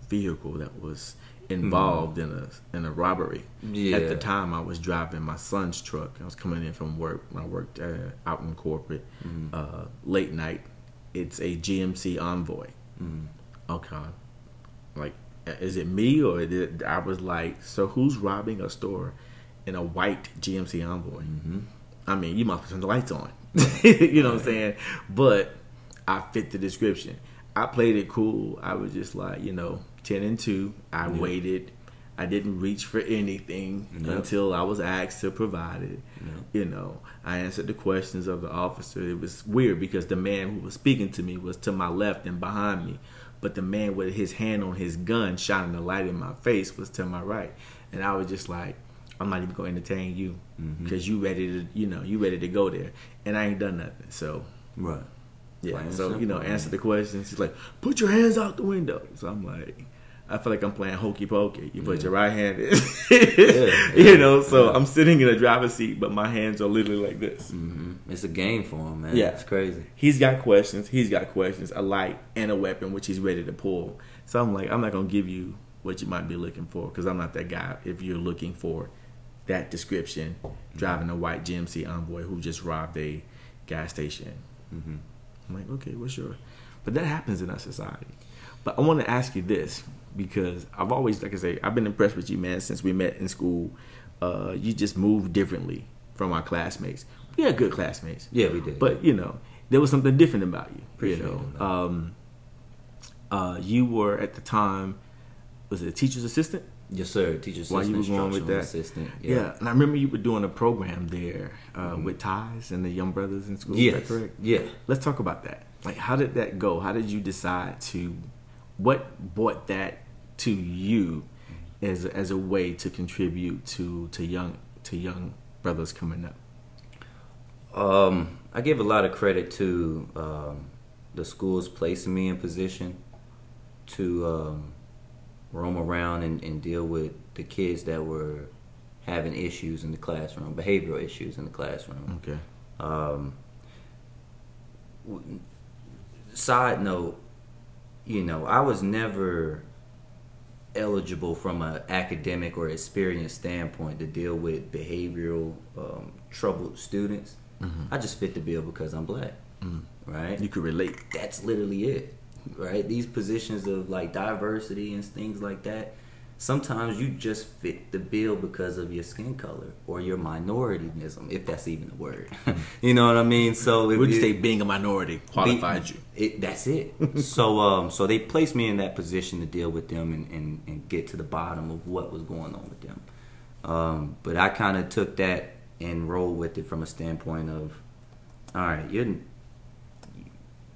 vehicle that was involved in a in a robbery. Yeah. At the time, I was driving my son's truck. I was coming in from work. I worked uh, out in corporate. Uh, late night. It's a GMC Envoy. Okay. Like, is it me or I was like, so who's robbing a store in a white GMC Envoy? I mean, you must turn the lights on. you know what I'm saying? But I fit the description. I played it cool. I was just like, you know, 10 and 2. I waited. I didn't reach for anything Yep. until I was asked to provide it. Yep. You know, I answered the questions of the officer. It was weird because the man who was speaking to me was to my left and behind me, but the man with his hand on his gun, shining the light in my face, was to my right. And I was just like, I'm not even going to entertain you Mm-hmm. because you ready to, you know, you ready to go there, and I ain't done nothing. So Right. Yeah, Plain so you know, simple, answer the questions. He's like, put your hands out the window. So I'm like, I feel like I'm playing hokey pokey. You put Yeah. your right hand in, Yeah, you know. So yeah. I'm sitting in a driver's seat, but my hands are literally like this. hmm It's a game for him, man. Yeah. It's crazy. He's got questions. He's got questions, a light and a weapon, which he's ready to pull. So I'm like, I'm not gonna give you what you might be looking for because I'm not that guy. If you're looking for that description, driving a white GMC Envoy who just robbed a gas station. Mm-hmm. I'm like, okay, well, sure. But that happens in our society. But I want to ask you this because I've always, like I say, I've been impressed with you, man, since we met in school. Uh, you just move differently from our classmates. We had good classmates. Yeah, we did. But, you know, there was something different about you. Appreciate you know, um, uh, you were at the time, was it a teacher's assistant? Yes, sir. Teacher While assistant, you were going with that? assistant. Yeah. And I remember you were doing a program there uh, with Ties and the Young Brothers in school. Is Yes. that correct? Yeah. Let's talk about that. Like, how did that go? How did you decide to? What brought that to you as a, as a way to contribute to to young to young brothers coming up? Um, I give a lot of credit to um, the schools placing me in position to um, roam around and, and deal with the kids that were having issues in the classroom, behavioral issues in the classroom. Okay. Um, side note, you know, I was never eligible from an academic or experience standpoint to deal with behavioral um, troubled students. I just fit the bill because I'm black, right? You could relate. That's literally it, right? These positions of like diversity and things like that. Sometimes you just fit the bill because of your skin color or your minorityism, if that's even a word. you know what I mean? So if Would you say being a minority qualified you? it, that's it. so um, so they placed me in that position to deal with them and, and, and get to the bottom of what was going on with them. Um, but I kind of took that and rolled with it from a standpoint of, all right, you're,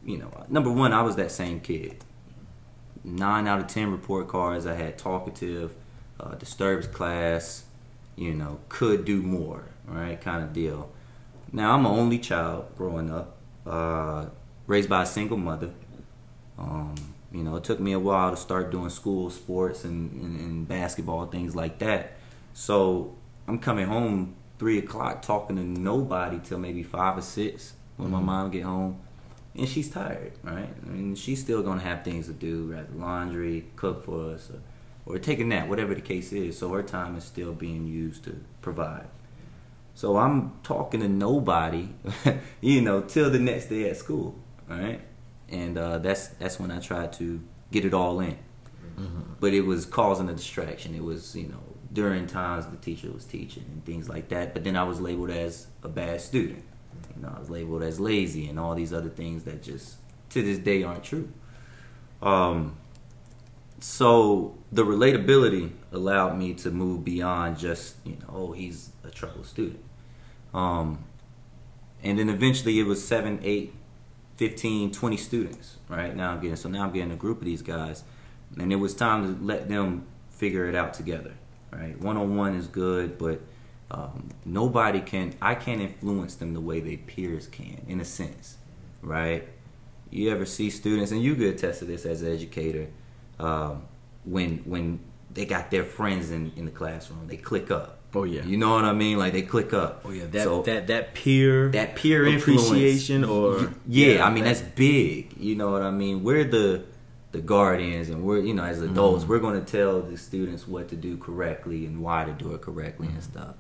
you know, number one, I was that same kid. Nine out of ten report cards, I had talkative, uh, disturbs class, you know, could do more, right, kind of deal. Now I'm an only child growing up, uh, raised by a single mother. Um, You know, it took me a while to start doing school sports and, and, and basketball things like that. So I'm coming home three o'clock talking to nobody till maybe five or six when my Mhm. mom get home, and she's tired, right? I mean, she's still gonna have things to do, rather laundry, cook for us, or, or take a nap, whatever the case is. So her time is still being used to provide. So I'm talking to nobody, you know, till the next day at school, right? And uh, that's that's when I tried to get it all in. But it was causing a distraction. It was, you know, during times the teacher was teaching and things like that. But then I was labeled as a bad student. You know, I was labeled as lazy and all these other things that just to this day aren't true. Um, so the relatability allowed me to move beyond just you know oh he's a troubled student. Um, and then eventually it was 7 8 15 20 students right? Now i'm getting so now i'm getting a group of these guys and it was time to let them figure it out together right? One-on-one is good but um, nobody can i can't influence them the way their peers can in a sense right you ever see students and you could attest to this as an educator um, when when they got their friends in, in the classroom they click up Oh yeah. you know what i mean like they click up Oh yeah. That So- that that peer that peer appreciation or yeah, I mean that's big. You know what I mean? We're the the guardians, and we're you know as adults, Mhm. we're going to tell the students what to do correctly and why to do it correctly Mm-hmm. and stuff.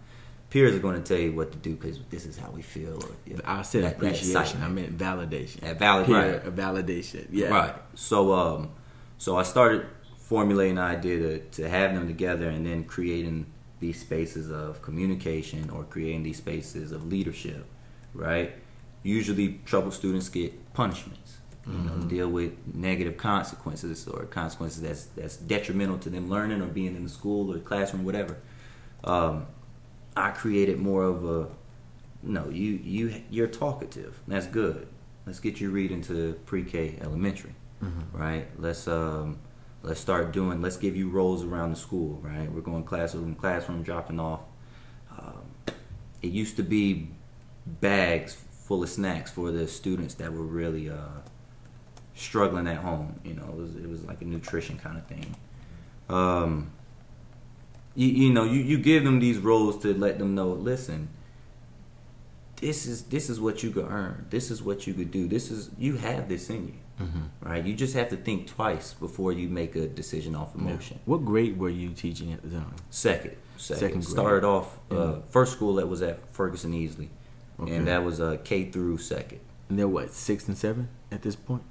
Peers are going to tell you what to do because this is how we feel. Or, you know, I said that- that appreciation. I excitement. meant validation. That valid- peer right. validation. Yeah. Right. So um, so I started formulating an idea to, to have them together and then creating these spaces of communication or creating these spaces of leadership, right? Usually troubled students get punishments, you know, Mhm. deal with negative consequences or consequences that's that's detrimental to them learning or being in the school or classroom, whatever. Um, I created more of a no, you you you're talkative. That's good. Let's get you reading to pre-K elementary, Mhm. right? Let's um let's start doing. Let's give you roles around the school, right? We're going classroom classroom dropping off. Um, it used to be bags full of snacks for the students that were really uh, struggling at home. You know, it was it was like a nutrition kind of thing. Um, you, you know, you, you give them these roles to let them know. Listen, this is this is what you could earn. This is what you could do. This is you have this in you, Mhm. right? You just have to think twice before you make a decision off Yeah. emotion. What grade were you teaching at the time? Second, second, Second grade. started off uh, first school that was at Ferguson Easley, Okay. and that was uh, K through second. And they're what six and seven at this point?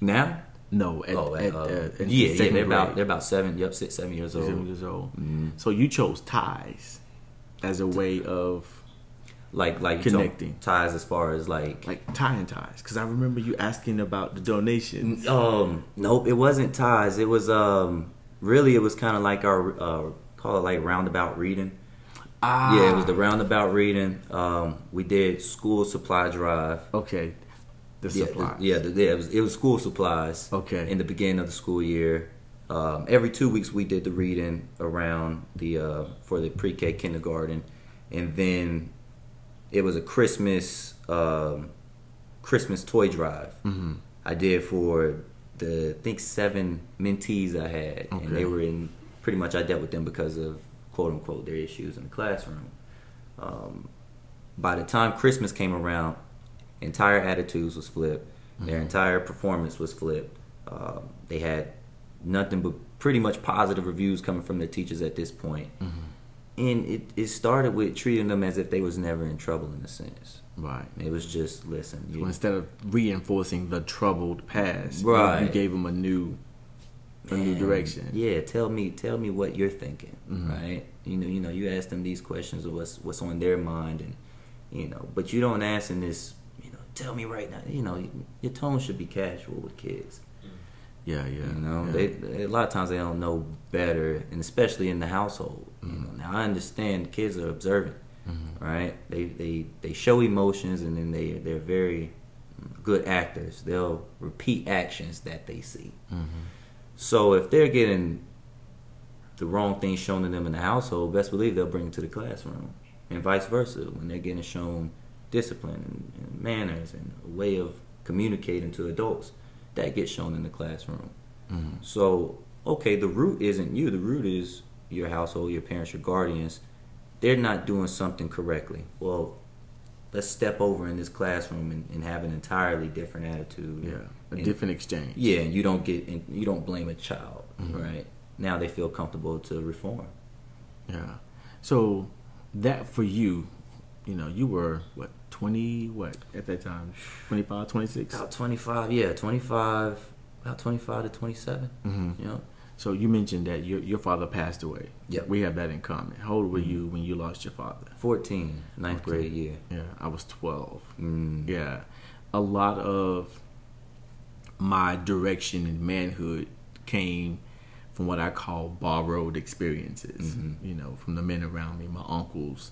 Now, No, at, oh, at, uh, uh, in yeah, yeah, they're about they're about seven, yep, six, seven years old. seven years old. Mhm. So you chose ties as a way of Like like Connecting. ties as far as like like tying ties. Because I remember you asking about the donations. Um, nope, it wasn't ties. It was um, really it was kind of like our uh, call it like roundabout reading. Ah, Yeah, it was the roundabout reading. Um, we did school supply drive. okay. The Yeah, supplies. the- yeah, the, yeah. It was it was school supplies. Okay. In the beginning of the school year, um, every two weeks we did the reading around the uh, for the pre-K kindergarten, and then it was a Christmas um, Christmas toy drive. hmm I did for the I think seven mentees I had, Okay. and they were in pretty much I dealt with them because of quote unquote their issues in the classroom. Um, by the time Christmas came around, entire attitudes was flipped. Their Mhm. entire performance was flipped. Um, they had nothing but pretty much positive reviews coming from the teachers at this point. hmm And it, it started with treating them as if they was never in trouble in a sense. Right. It was just listen. So You, instead of reinforcing the troubled past, you- Right. you gave them a new, a new direction. Yeah, tell me, tell me what you're thinking, Mhm. right? You know, you know, you ask them these questions of what's what's on their mind, and you know, but you don't ask in this, tell me right now. You know, your tone should be casual with kids. Yeah, yeah. You know, yeah. they a lot of times they don't know better, and especially in the household. You know, now I understand kids are observant, Mhm. right? They they they show emotions, and then they they're very good actors. They'll repeat actions that they see. Mhm. So if they're getting the wrong thing shown to them in the household, best believe they'll bring it to the classroom, and vice versa. When they're getting shown discipline and, and manners and a way of communicating to adults, that gets shown in the classroom. Mhm. So, okay, the root isn't you. The root is your household, your parents, your guardians. They're not doing something correctly. Well, let's step over in this classroom and, and have an entirely different attitude. Yeah, a And- different exchange. Yeah, and you don't get and you don't blame a child, Mhm. right? Now they feel comfortable to reform. Yeah. So that for you, you know, you were what twenty? What at that time? 25, 26? About twenty five, yeah, twenty five, about twenty five to twenty seven. Mm-hmm. You know, So you mentioned that your your father passed away. Yeah, We have that in common. How old were you when you lost your father? 14, ninth Okay. grade year. Yeah, I was twelve. Mm. Yeah, a lot of my direction in manhood came from what I call borrowed experiences. Mhm. You know, from the men around me, my uncles,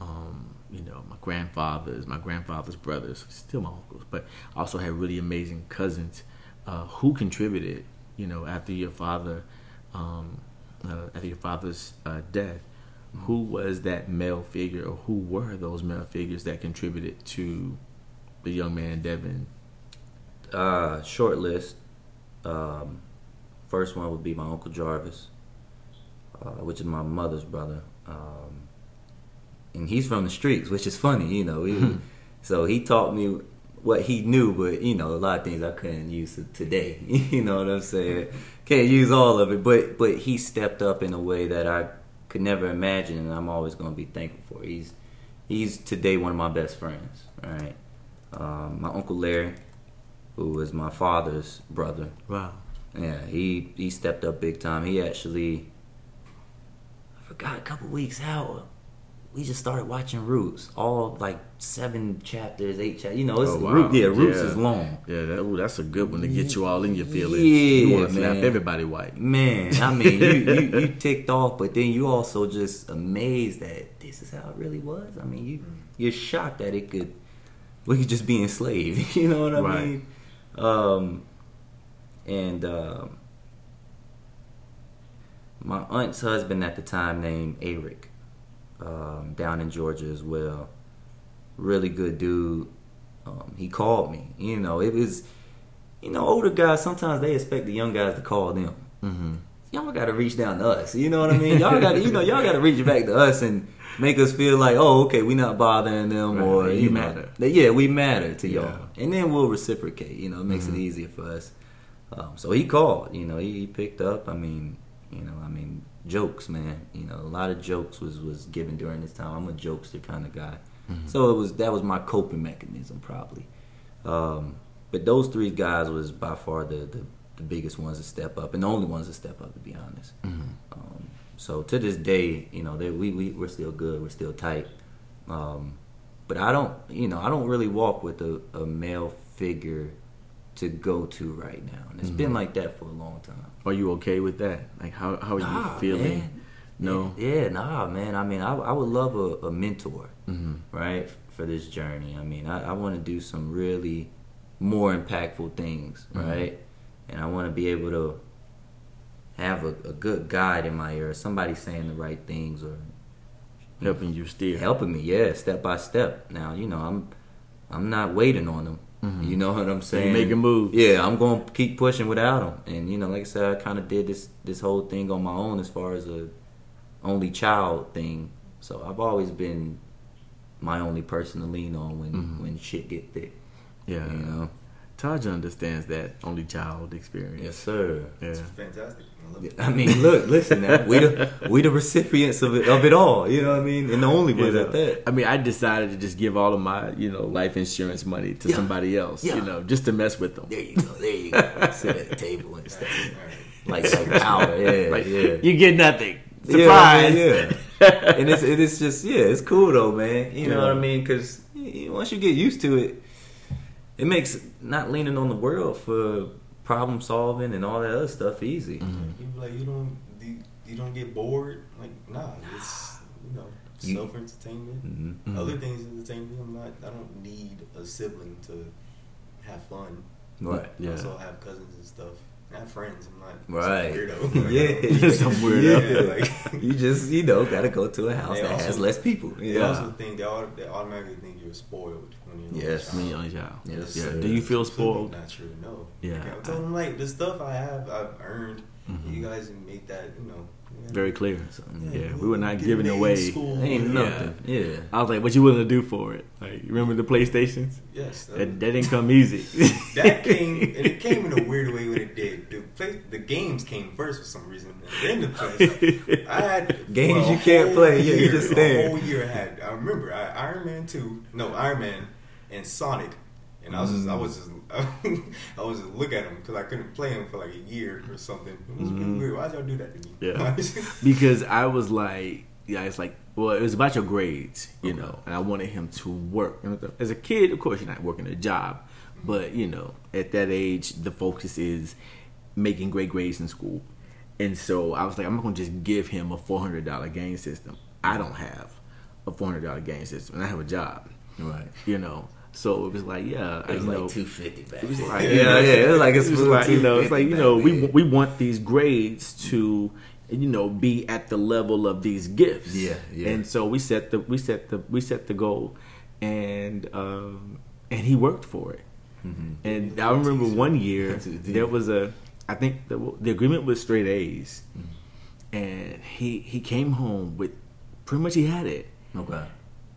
um, you know, my grandfathers, my grandfather's brothers, still my uncles, but I also had really amazing cousins uh, who contributed. You know, after your father, um, uh, after your father's uh, death, who was that male figure, or who were those male figures that contributed to the young man Devan? Uh, short list. Um, first one would be my uncle Jarvis, uh, which is my mother's brother, um, and he's from the streets, which is funny, you know. He, so he taught me what he knew, but you know, a lot of things I couldn't use today. you know what I'm saying? Can't use all of it, but but he stepped up in a way that I could never imagine, and I'm always going to be thankful for. He's he's today one of my best friends. Right, um, my uncle Larry who was my father's brother. Wow. Yeah, he he stepped up big time. He actually, I forgot a couple weeks out. We just started watching Roots, all like seven chapters, eight chapters. You know, it's Oh, wow. Root- yeah, Roots Yeah. is long. Yeah, that, ooh, that's a good one to get you all in your feelings. Yeah, you want to everybody white. Man, I mean, you, you you ticked off, but then you also just amazed that this is how it really was. I mean, you you're shocked that it could we could just be enslaved. You know what I Right. mean? Um, and um, my aunt's husband at the time named Eric, um, down in Georgia as well. Really good dude. Um, he called me. You know, it was, you know, older guys sometimes they expect the young guys to call them. Mm-hmm. Y'all got to reach down to us. You know what I mean? Y'all got to, you know, y'all got to reach back to us and make us feel like, oh, okay, we're not bothering them, Right, or you you know, matter. that- yeah, we matter to y'all, Yeah. and then we'll reciprocate. You know, it makes Mhm. it easier for us. Um, so he called. You know, he, he picked up. I mean, you know, I mean, jokes, man. You know, a lot of jokes was was given during this time. I'm a jokester kind of guy, Mhm. so it was that was my coping mechanism probably. Um, but those three guys was by far the, the the biggest ones to step up, and the only ones to step up, to be honest. Mm-hmm. Um, so to this day, you know, they, we we we're still good, we're still tight. Um, but I don't, you know, I don't really walk with a, a male figure to go to right now, and it's been Mhm. like that for a long time. Are you okay with that? Like, how how are Nah, you feeling? man. No. Yeah, yeah, nah, man. I mean, I I would love a, a mentor, Mm-hmm. right, for this journey. I mean, I, I want to do some really more impactful things, Mhm. right? And I want to be able to have a, a good guide in my ear, somebody saying the right things or Helping you steer. helping me, yeah, step by step. Now, you know, I'm I'm not waiting on them. Mhm. You know what I'm saying? making moves. Yeah, I'm going to keep pushing without him. And you know, like I said, I kind of did this this whole thing on my own as far as a only child thing. So I've always been my only person to lean on when Mhm. when shit get thick. Yeah. You know. Taja understands that only child experience. Yes, sir. Yeah. It's fantastic. I love it. I mean, look, listen now. We the we the recipients of it of it all. You know what I mean? And the only You know, at that. I mean, I decided to just give all of my, you know, life insurance money to Yeah. somebody else, Yeah. you know, just to mess with them. There you go. There you go. Sit at the table and stuff. Like some power. Yeah, Like, yeah. you get nothing. Yeah, Surprise. man, yeah. and it's it is just yeah, it's cool though, man. You know what I mean? Because once you get used to it, it makes not leaning on the world for problem solving and all that other stuff easy. Mhm. You like you don't you, you don't get bored. Like nah, it's you know self entertainment. Mhm. Mhm. Other things entertain me. I'm not. I don't need a sibling to have fun. Right. I Yeah. also have cousins and stuff. I have friends. I'm not Right. some weirdo. Like, Yeah. Some weirdo. Yeah, like you just you know gotta go to a house that also- has less people. they Yeah. also think they, all, they automatically think you're spoiled when you're a Yes. child. Me only child. Yes, yeah. Do you feel spoiled? Not true. No. Yeah. Like, I'm telling them like the stuff I have, I've earned. Mhm. You guys make that, you know. yeah. Very clear. Yeah, Yeah, we were not giving away. school. Ain't Yeah. nothing. Yeah. I was like, "What you willing to do for it?" Like, you remember the PlayStations? Yes. that- That, that didn't come easy. that came and it came in a weird way when it did. The play, the games came first for some reason, and then the play. I had Games you can't play, yeah, you just stand. whole year I had. I remember I, Iron Man two, no Iron Man and Sonic, and I was just I was just I was just look at them because I couldn't play them for like a year or something. It was Mhm. weird. Why'd y'all do that to me? Yeah. because I was like, yeah, it's like, well, it was about your grades, you Okay. know, and I wanted him to work. As a kid, of course, you're not working a job, but you know, at that age, the focus is making great grades in school. And so I was like, I'm not gonna just give him a four hundred dollar game system. I don't have a four hundred dollar game system, and I have a job, Right. you know. So it was like, yeah, It was you like know, two fifty back. it was like, yeah, yeah, it was like a it was like, you know, it's like you know, we we want these grades to, you know, be at the level of these gifts. Yeah, yeah. And so we set the we set the we set the goal, and um, and he worked for it. Mhm. And I remember one year That's what it did. there was a, I think the, the agreement was straight A's, Mm-hmm. and he he came home with pretty much he had it, Okay.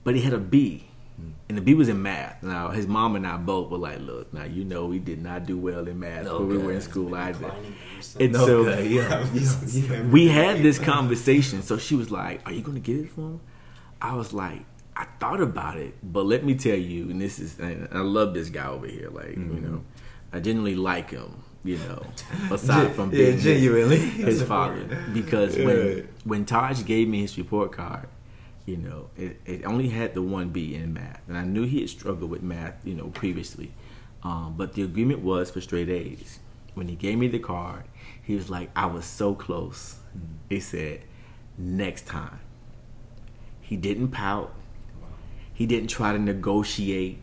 but he had a B. Mm. And the B was in math. Now his mom and I both were like, "Look, now you know we did not do well in math when we were in school either." Declining And since. so- okay, yeah, yeah, yeah. we had this conversation. So she was like, "Are you going to get it for him?" I was like, "I thought about it, but let me tell you, and this is, and I love this guy over here. Like, you Mhm. know, I genuinely like him. You know, aside from being his- genuinely. his, father, because Yeah. when when Taj gave me his report card, you know, it, it only had the one B in math, and I knew he had struggled with math, you know, previously. Um, but the agreement was for straight A's. When he gave me the card, he was like, "I was so close." He said, "Next time." He didn't pout. He didn't try to negotiate.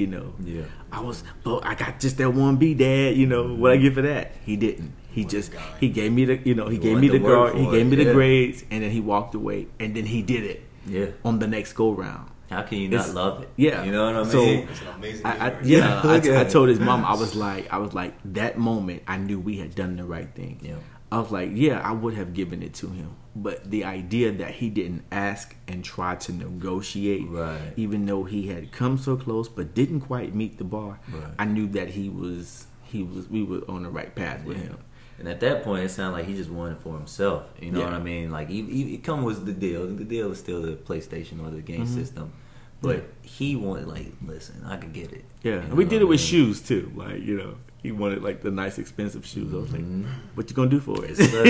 You know, Yeah. I was, but I got just that one B, Dad. You know what I get for that? He didn't. He What just guy. he gave me the you know he He gave me the to work guard, he gave it, me the yeah. grades, and then he walked away, and then he did it Yeah. on the next go round. How can you not It's- love it? yeah. You know what I mean? So- It's an amazing I, I, yeah, Yeah, I, I told his mom I was like I was like that moment I knew we had done the right thing. Yeah. I was like, yeah, I would have given it to him, but the idea that he didn't ask and try to negotiate, Right. even though he had come so close but didn't quite meet the bar, Right. I knew that he was he was we were on the right path with Yeah. him. And at that point, it sounded like he just wanted it for himself. You know Yeah. what I mean? Like, he, he, it come was the deal. The deal was still the PlayStation or the game Mhm. system. But Yeah. he wanted, like, listen, I could get it. Yeah, You know we did it I with mean? shoes too. Like you know, he wanted like the nice expensive shoes. I was like, Mhm. what you gonna do for it? Yes, sir.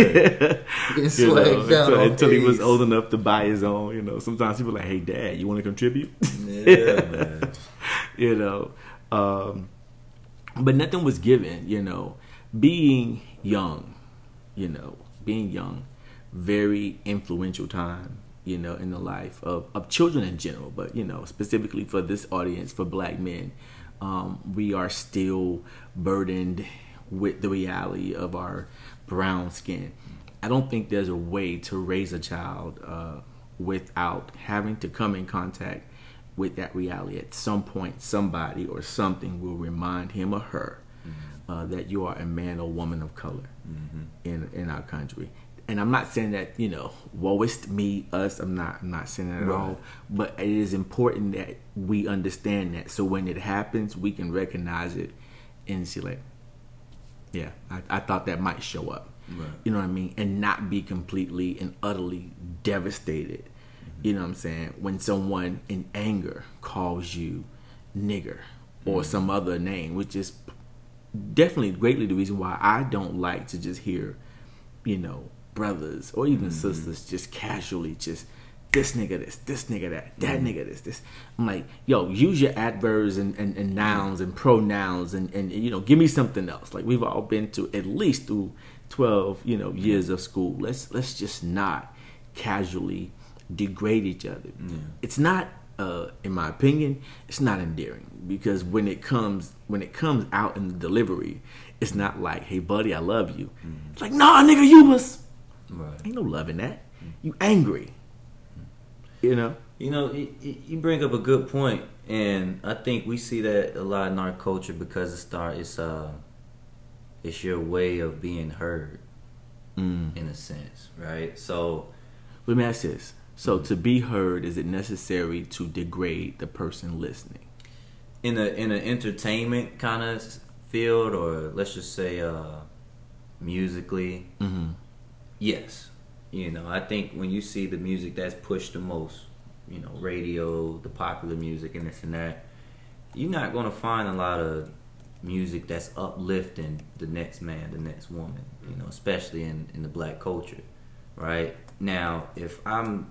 Getting You know, until, until he was old enough to buy his own. You know, sometimes people are like, "Hey, Dad, you want to contribute?" Yeah, man. you know, um, but nothing was given. You know, being young, you know, being young, very influential time. You know, in the life of of children in general, but you know, specifically for this audience, for black men, um, we are still burdened with the reality of our brown skin. I don't think there's a way to raise a child uh, without having to come in contact with that reality. At some point, somebody or something will remind him or her uh, that you are a man or woman of color in in our country. And I'm not saying that you know, woe is me, us. I'm not. I'm not saying that at Right. all. But it is important that we understand that. So when it happens, we can recognize it and see like, yeah, I, I thought that might show up. Right. You know what I mean? And not be completely and utterly devastated. Mm-hmm. You know what I'm saying? When someone in anger calls you nigger or mm-hmm. some other name, which is definitely greatly the reason why I don't like to just hear, you know, brothers or even mm-hmm. sisters just casually just this nigga this, this nigga that, that mm-hmm. nigga this, this. I'm like, yo, use your adverbs and, and, and nouns and pronouns and, and, you know, give me something else. Like we've all been to at least through twelve, you know, years of school. Let's let's just not casually degrade each other. It's not uh, in my opinion, it's not endearing because when it comes when it comes out in the delivery, It's not like, hey buddy, I love you. Mm-hmm. It's like, nah, nigga, you was Right. ain't no love in that. You angry. You know? You know, you bring up a good point, and I think we see that a lot in our culture because it's our, it's uh, it's your way of being heard Mm. in a sense, right? So, Let me ask this. So to be heard, is it necessary to degrade the person listening? in a in an entertainment kind of field, or let's just say uh, musically, Mm-hmm. Yes. You know, I think when you see the music that's pushed the most, you know, radio, the popular music, and this and that, you're not gonna find a lot of music that's uplifting the next man, the next woman. You know, especially in in the black culture, right? Now, if I'm,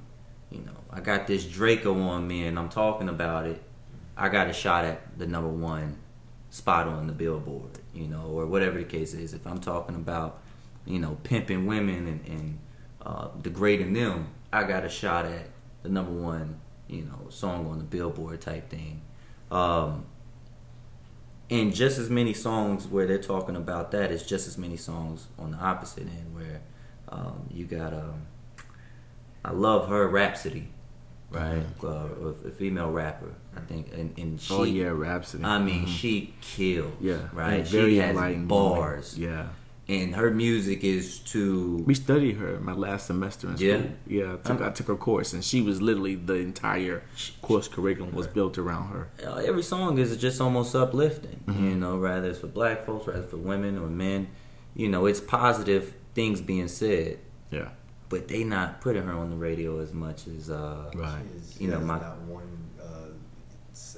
you know, I got this Draco on me and I'm talking about it, I got a shot at the number one spot on the billboard, you know, or whatever the case is. If I'm talking about, you know, pimping women and, and uh, degrading them, I got a shot at the number one, you know, song on the billboard type thing. Um, and just as many songs where they're talking about that is just as many songs on the opposite end where um, you got um, I love her Rapsody, right? Uh, a, female rapper, I think, and, and she, oh yeah, Rapsody. I mean, Mhm. she killed, yeah, right? Very she has bars, Yeah, and her music is to we studied her my last semester in school. Yeah? Yeah, I took, I took her course, and she was literally the entire course curriculum was built around her. uh, every song is just almost uplifting, Mm-hmm. you know, rather it's for black folks, rather for women or men, you know, it's positive things being said, Yeah, but they not putting her on the radio as much as uh, right. Is, You know, my- not one uh,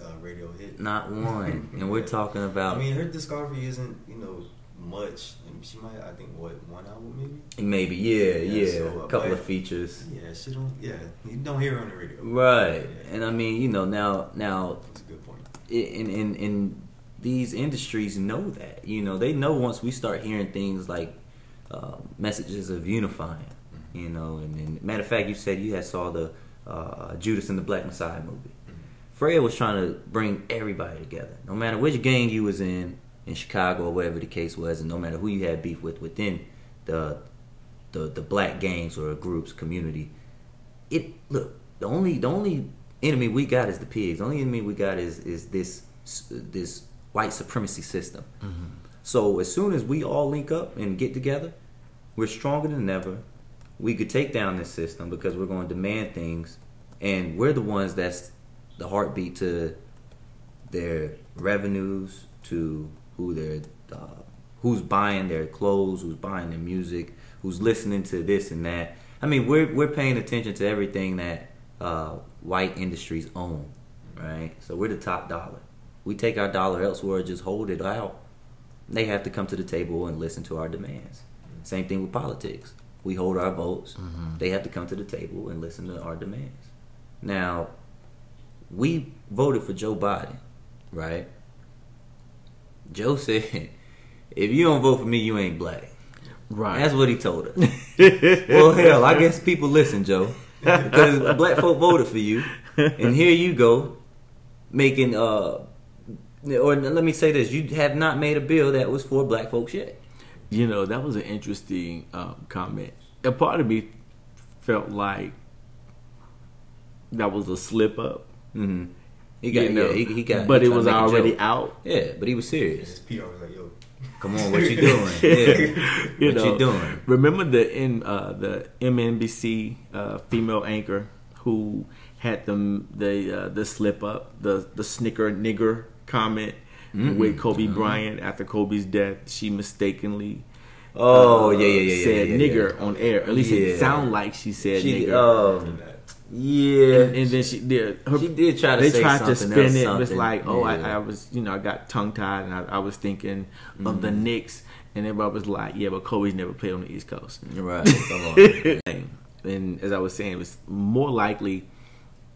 uh, radio hit. not one, and we're talking about I mean, her discovery isn't you know much. And she might, I think, what one album maybe. maybe yeah, Yeah, yeah, so, a uh, couple but- of features, Yeah, she don't. Yeah, you don't hear her on the radio. right? Yeah. And I mean, you know, now now That's a good point. in in in these industries know that you know they know once we start hearing things like uh, messages of unifying you know and, and matter of fact you said you had saw the uh, Judas and the Black Messiah movie Fred was trying to bring everybody together no matter which gang you was in in Chicago or whatever the case was and no matter who you had beef with within the the, the black gangs or groups community it look the only the only enemy we got is the pigs. The only enemy we got is is this this white supremacy system. Mm-hmm. So as soon as we all link up and get together, we're stronger than ever. We could take down this system because we're going to demand things, and we're the ones that's the heartbeat to their revenues, to who they're uh, who's buying their clothes, who's buying their music, who's listening to this and that. I mean, we're we're paying attention to everything that uh, white industries own, right? So we're the top dollar. We take our dollar elsewhere, just hold it out. They have to come to the table and listen to our demands. Same thing with politics. We hold our votes. They have to come to the table and listen to our demands. Now, we voted for Joe Biden, right? Joe said, "If you don't vote for me, you ain't black." Right. That's what he told us. well, hell, I guess people listen, Joe, because black folk voted for you, and here you go, making uh, or let me say this: you have not made a bill that was for black folks yet. You know, that was an interesting um, comment. A part of me felt like that was a slip up. hmm He got, you know, yeah, he, he got, but he it was to make a already joke. out. Yeah, but he was serious. His PR was like, "Yo, Come on, what you doing? Yeah, you what know, you doing? Remember the in uh, the MNBC uh, female anchor who had the the uh, the slip up, the the snicker nigger comment Mm-hmm. with Kobe Bryant after Kobe's death. She mistakenly Oh uh, yeah, yeah, yeah, yeah, said yeah, nigger yeah. on air. At least Yeah. it sounded like she said She, nigger. um, that." Yeah, and, and then she did. Her, she did try to they say tried to spin it. It was like, oh, Yeah. I, I was, you know, I got tongue tied, and I, I was thinking of Mm-hmm. the Knicks, and everybody was like, yeah, but Kobe's never played on the East Coast. right. Come on. and as I was saying, it was more likely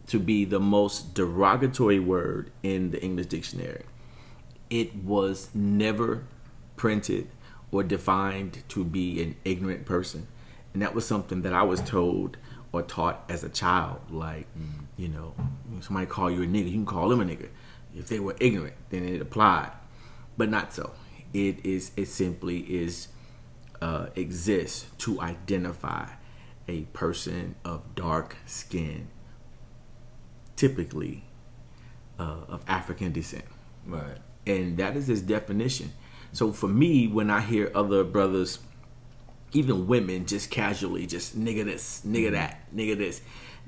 to be the most derogatory word in the English dictionary. It was never printed or defined to be an ignorant person. And that was something that I was told or taught as a child. Like, you know, somebody call you a nigga, you can call them a nigga. If they were ignorant, then it applied. But not so. It is it simply is uh, exists to identify a person of dark skin, typically uh, of African descent, Right. and that is his definition. So for me, when I hear other brothers, even women, just casually, just nigga this, nigga that, nigga this,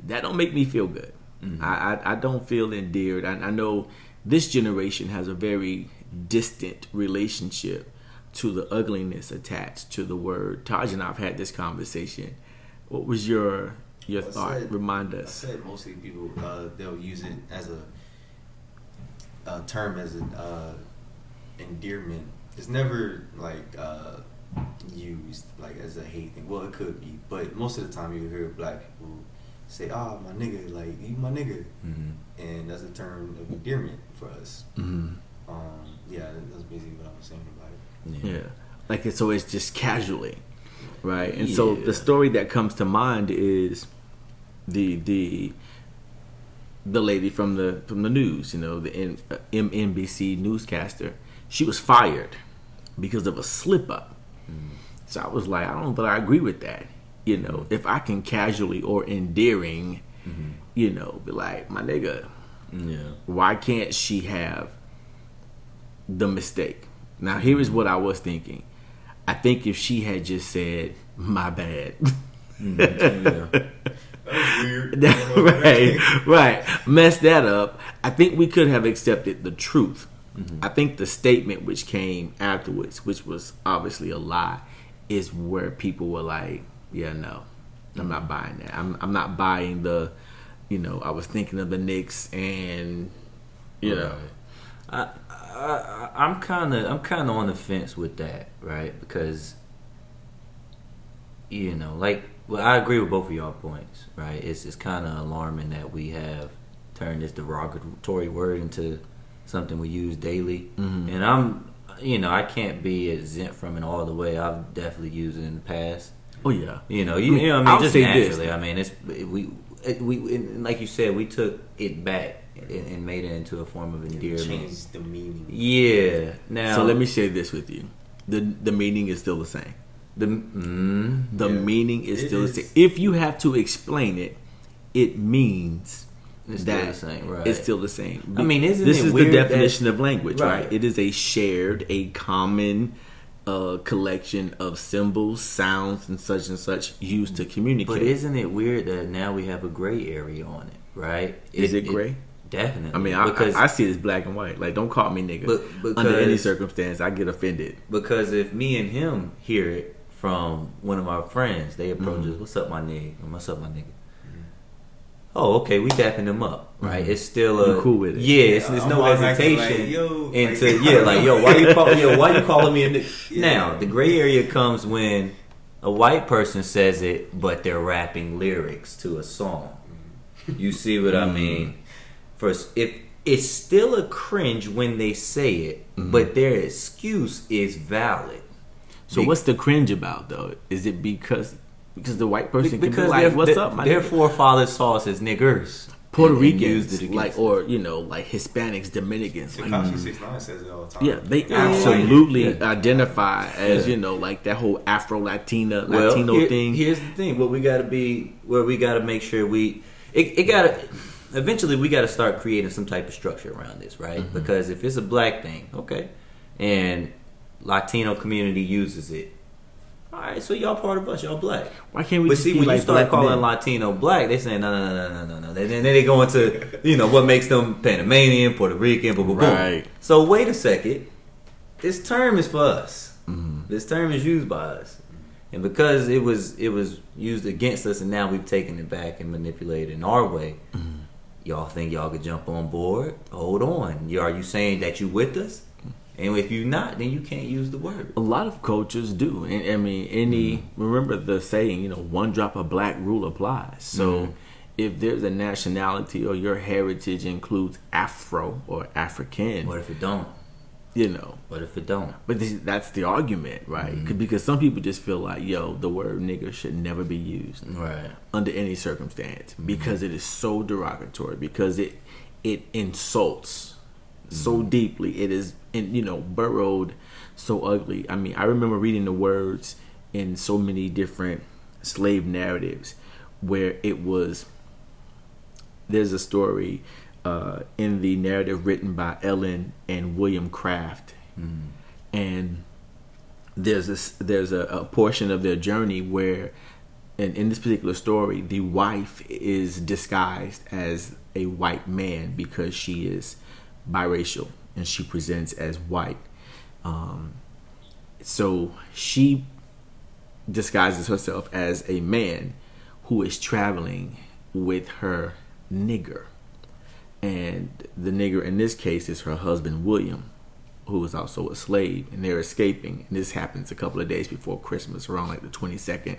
that don't make me feel good. I, I I don't feel endeared. I, I know this generation has a very distant relationship to the ugliness attached to the word. Taj and I've had this conversation. What was your your I thought? said- Remind I us. said mostly people uh, they'll use it as a, a term as an uh, endearment. It's never like uh, used like as a hate thing. Well, it could be, but most of the time you hear black people say, "Ah, my nigga," like you my nigga, hmm and that's a term of endearment for us. hmm Um, yeah, that's basically what I was saying about it. Yeah. Yeah. Like it's always just casually. Right. And so the story that comes to mind is the the the lady from the from the news, you know, the N, uh, MNBC newscaster. She was fired because of a slip up. So I was like, I don't know that I agree with that. You know, mm-hmm. if I can casually or endearing, mm-hmm. you know, be like, my nigga, Yeah. why can't she have the mistake? Now, here is mm-hmm. what I was thinking. I think if she had just said, my bad. yeah. That was weird. right, right. Mess that up. I think we could have accepted the truth. Mm-hmm. I think the statement which came afterwards, which was obviously a lie, is where people were like, "Yeah, no, I'm not mm-hmm. buying that. I'm I'm not buying the, you know, I was thinking of the Knicks and, you know, I, I, I'm kind of I'm kind of on the fence with that, right? Because you know, like, well, I agree with both of y'all points, right? It's it's kind of alarming that we have turned this derogatory word into something we use daily, Mhm. and I'm, you know, I can't be exempt from it all the way. I've definitely used it in the past. oh yeah, You know, you, you know, I mean, I'll just say this. naturally. I mean, it's we it, we and like you said, we took it back and, and made it into a form of endearment. Change the meaning. Yeah. Now, so let me share this with you. The the meaning is still the same. The mm, The Yeah. meaning is It still is. the same. If you have to explain it, it means It's still the same, right. it's still the same. I mean, isn't this it is the definition that- of language, right. Right. It is a shared, a common uh, collection of symbols, sounds, and such and such used to communicate. But isn't it weird that now we have a gray area on it, right? Is it gray? definitely. I mean, I, because I, I see it as black and white. Like, don't call me nigga. But- Under any circumstance, I get offended. because if me and him hear it from one of our friends, they approach Mhm. us, "What's up, my nigga? What's up, my nigga?" Oh, okay, we dapping them up, right? Mhm. It's still a You cool with it. Yeah, it's, there's no hesitation like, yo, into like- yeah, like yo, why you call yo, why you calling me a nigga? Yeah. Now the gray area comes when a white person says it, but they're rapping lyrics to a song. You see what I Mm. mean? First, if it's still a cringe when they say it, Mm-hmm. but their excuse is valid. So, Be- what's the cringe about, though? Is it because because the white person can be like, their, "What's their, up, my their nigga?" forefathers saw us as niggers. Puerto and- and used Ricans, it like, against or you know, like Hispanics, Dominicans, like, Tekashi Six Nine says it all the time. yeah, they Yeah, yeah, absolutely yeah. identify as you know, like that whole Afro Latina well, Latino here- thing. Here's the thing: what we got to be, where we got to make sure we, it, it got to. Eventually, we got to start creating some type of structure around this, right? Mm-hmm. Because if it's a black thing, okay, and Latino community uses it, all right. So y'all part of us, y'all black. Why can't we? But see, when like you start calling men? Latino black, they saying no, no, no, no, no, no, no. Then then they go into you know what makes them Panamanian, Puerto Rican, boom, boom, boom. Right. So wait a second, this term is for us. Mhm. This term is used by us, and because it was it was used against us, and now we've taken it back and manipulated in our way. Mm-hmm. Y'all think y'all could jump on board? Hold on. You are you saying that you with us? And if you're not, then you can't use the word. A lot of cultures do. And, I mean, any Mm-hmm. remember the saying, you know, one drop of black rule applies. So Mhm. if there's a nationality or your heritage includes Afro or African, What if it don't? you know, What if it don't? but this, that's the argument, right? Mm-hmm. Because some people just feel like, yo, the word nigger should never be used Right. under any circumstance Mm-hmm. because it is so derogatory because it it insults so Mm-hmm. deeply it is and you know burrowed so ugly. I mean, I remember reading the words in so many different slave narratives where it was. There's a story uh, in the narrative written by Ellen and William Craft, Mm. and there's this there's a, a portion of their journey where in, in this particular story the wife is disguised as a white man because she is biracial and she presents as white um, so she disguises herself as a man who is traveling with her nigger and the nigger in this case is her husband william who is also a slave, and they're escaping. And this happens a couple of days before Christmas, around like the 22nd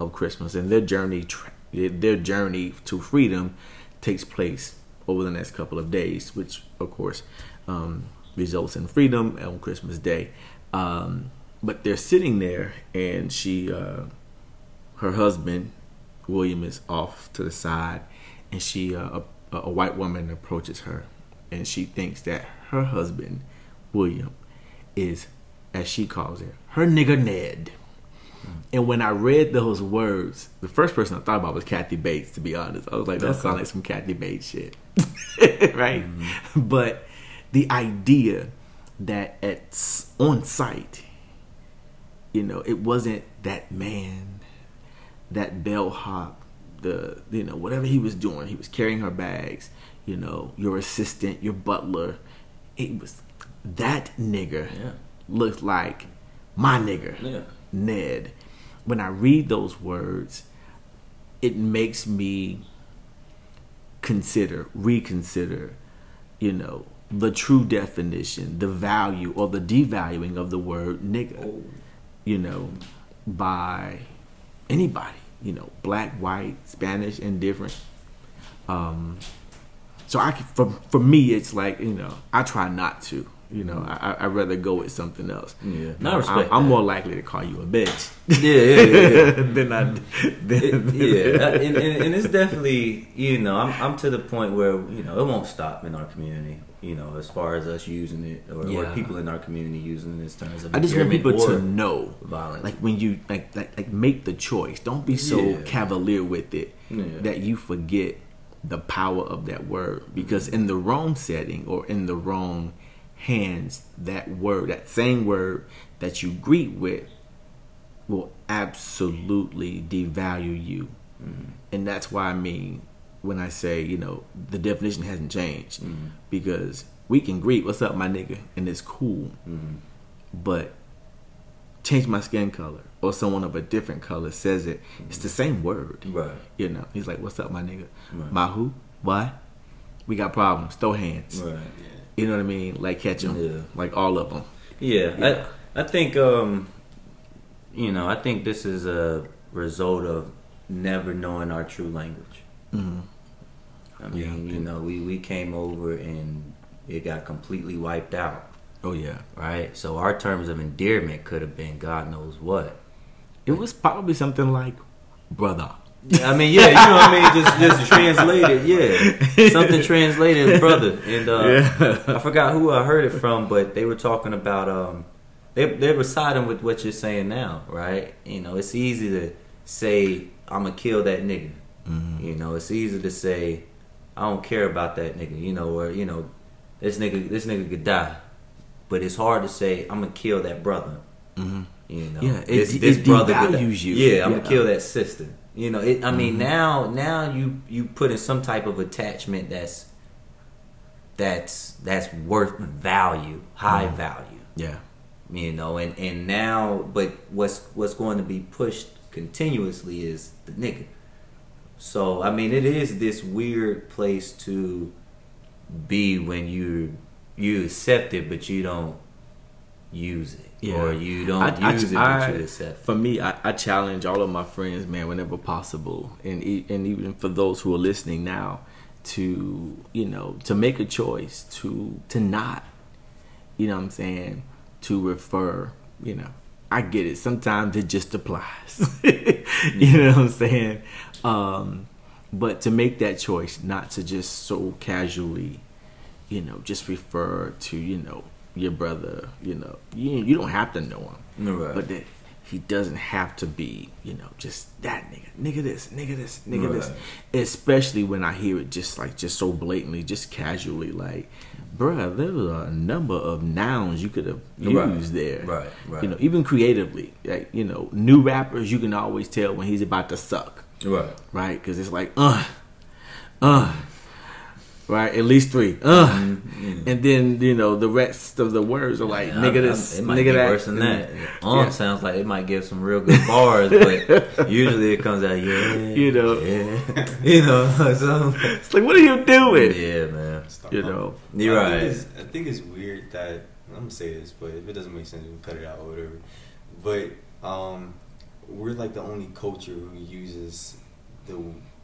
of Christmas. And their journey, their journey to freedom, takes place over the next couple of days, which of course um, results in freedom on Christmas Day. Um, but they're sitting there, and she, uh, her husband, William, is off to the side, and she, uh, a, a white woman, approaches her, and she thinks that her husband William is, as she calls it, her nigger Ned. And when I read those words, the first person I thought about was Kathy Bates. To be honest, I was like, that sounds like some Kathy Bates shit, right? But the idea that at on site, you know, it wasn't that man, that bellhop, the you know whatever he was doing, he was carrying her bags. You know, your assistant, your butler. It was that nigger Yeah. looked like my nigger, Yeah. Ned. When I read those words, it makes me consider, reconsider, you know, the true definition, the value or the devaluing of the word nigger, Oh. you know, by anybody, you know, black, white, Spanish, indifferent. Um, so I, for for me, it's like you know, I try not to. You know, I I I'd rather go with something else. Yeah. Now, I respect I'm, I'm that. more likely to call you a bitch Yeah, yeah, yeah. yeah. than I. Than, It- yeah, and, and, and it's definitely you know I'm I'm to the point where you know it won't stop in our community. You know, as far as us using it or, or people in our community using it as terms of I just want people to know, violence. like when you like like like make the choice. Don't be so Yeah. cavalier with it Yeah. that you forget the power of that word. Because in the wrong setting or in the wrong hands, that word, that same word that you greet with, will absolutely devalue you. Mm-hmm. And that's why I mean when I say, you know, the definition hasn't changed. Mm-hmm. Because we can greet, what's up, my nigga? And it's cool. Mhm. But change my skin color or someone of a different color says it, it's the same word. right. You know, he's like, what's up, my nigga? Right. My who? What? We got problems. Throw hands. Right. You know what I mean? Like catch them. Yeah. Like all of them. Yeah, Yeah. I I think um, you know I think this is a result of never knowing our true language. hmm I mean, Yeah. you know, we we came over and it got completely wiped out, Oh yeah. right? So our terms of endearment could have been God knows what. It was probably something like brother. Yeah, I mean, yeah, you know what I mean? Just just translated, yeah. Something translated brother. And uh Yeah. I forgot who I heard it from, but they were talking about um they they were siding with what you're saying now, right? You know, it's easy to say I'ma kill that nigga. Mhm. You know, it's easy to say I don't care about that nigga, you know, or you know, this nigga this nigga could die. But it's hard to say I'm gonna kill that brother. Mhm. You know, Yeah, it- this, it this brother could die. devalues you. Yeah, I'm Yeah. gonna kill that sister. You know, it, I mean, Mhm. now now you you put in some type of attachment that's that's that's worth value, high Mhm. value. Yeah. You know, and and now, but what's what's going to be pushed continuously is the nigga. So I mean, it is this weird place to be when you you accept it, but you don't use it, Yeah. or you don't I- I- use it, I- you accept. For me, I, I challenge all of my friends, man, whenever possible, and and even for those who are listening now, to you know to make a choice to to not, you know, what I'm saying, to refer. You know, I get it. Sometimes it just applies. you know what I'm saying? Um, but to make that choice, not to just so casually, you know, just refer to you know your brother, you know, you you don't have to know him, Right. but that he doesn't have to be, you know, just that nigga, nigga this, nigga this, nigga this. Especially when I hear it just like just so blatantly, just casually, like, bruh, there was a number of nouns you could have Right. used there, Right, right. You know, even creatively, like you know, new rappers, you can always tell when he's about to suck right. right? Because it's like, uh, uh, right? At least three, uh, Mm-hmm. and then you know the rest of the words are like Yeah, nigga I- I- this, it might nigga that. worse than that. Yeah. Um sounds like it might give some real good bars, but usually it comes out, yeah, You know. yeah, you know, so It's like, what are you doing? yeah, man. Stop. You know, You're I right. Think it's, I think it's weird that I'm gonna say this, but if it doesn't make sense, we can cut it out or whatever. But um, we're like the only culture who uses the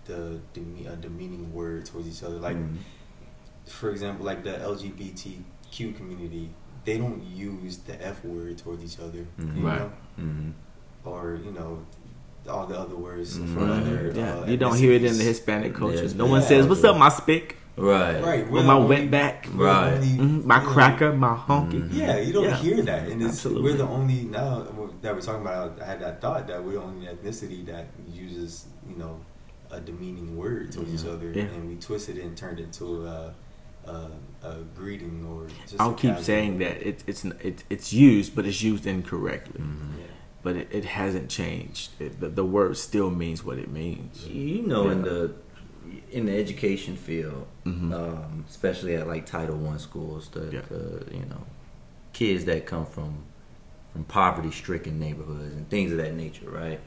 the deme- a demeaning word towards each other. Like, Mhm. For example, like the LGBTQ community, they don't use the F word towards each other, Mhm. you Right. know, Mhm. or you know, all the other words Mhm. for Right. other. yeah, uh, you don't hear it in the. Hispanic culture. Yes, no one yeah. says, "What's up, my spick? Right, Right, we're With my only- wet back? Right. only- Mhm, My you know, cracker, my honky." Mhm. Yeah, you don't Yeah. hear that, and it's, Absolutely. we're the only now that we're talking about. I had that thought that we're the only ethnicity that uses you know a demeaning word towards each other, Yeah. and we twisted it and turned it into a, a, a greeting or. just I'll a keep casual- saying that it, it's it's it's used, but it's used incorrectly. Mhm. Yeah. But it, it hasn't changed. It, the, the word still means what it means. You know, in the in the education field, Mhm. um, especially at like Title One schools, the, Yeah. the you know kids that come from from poverty stricken neighborhoods and things of that nature, right?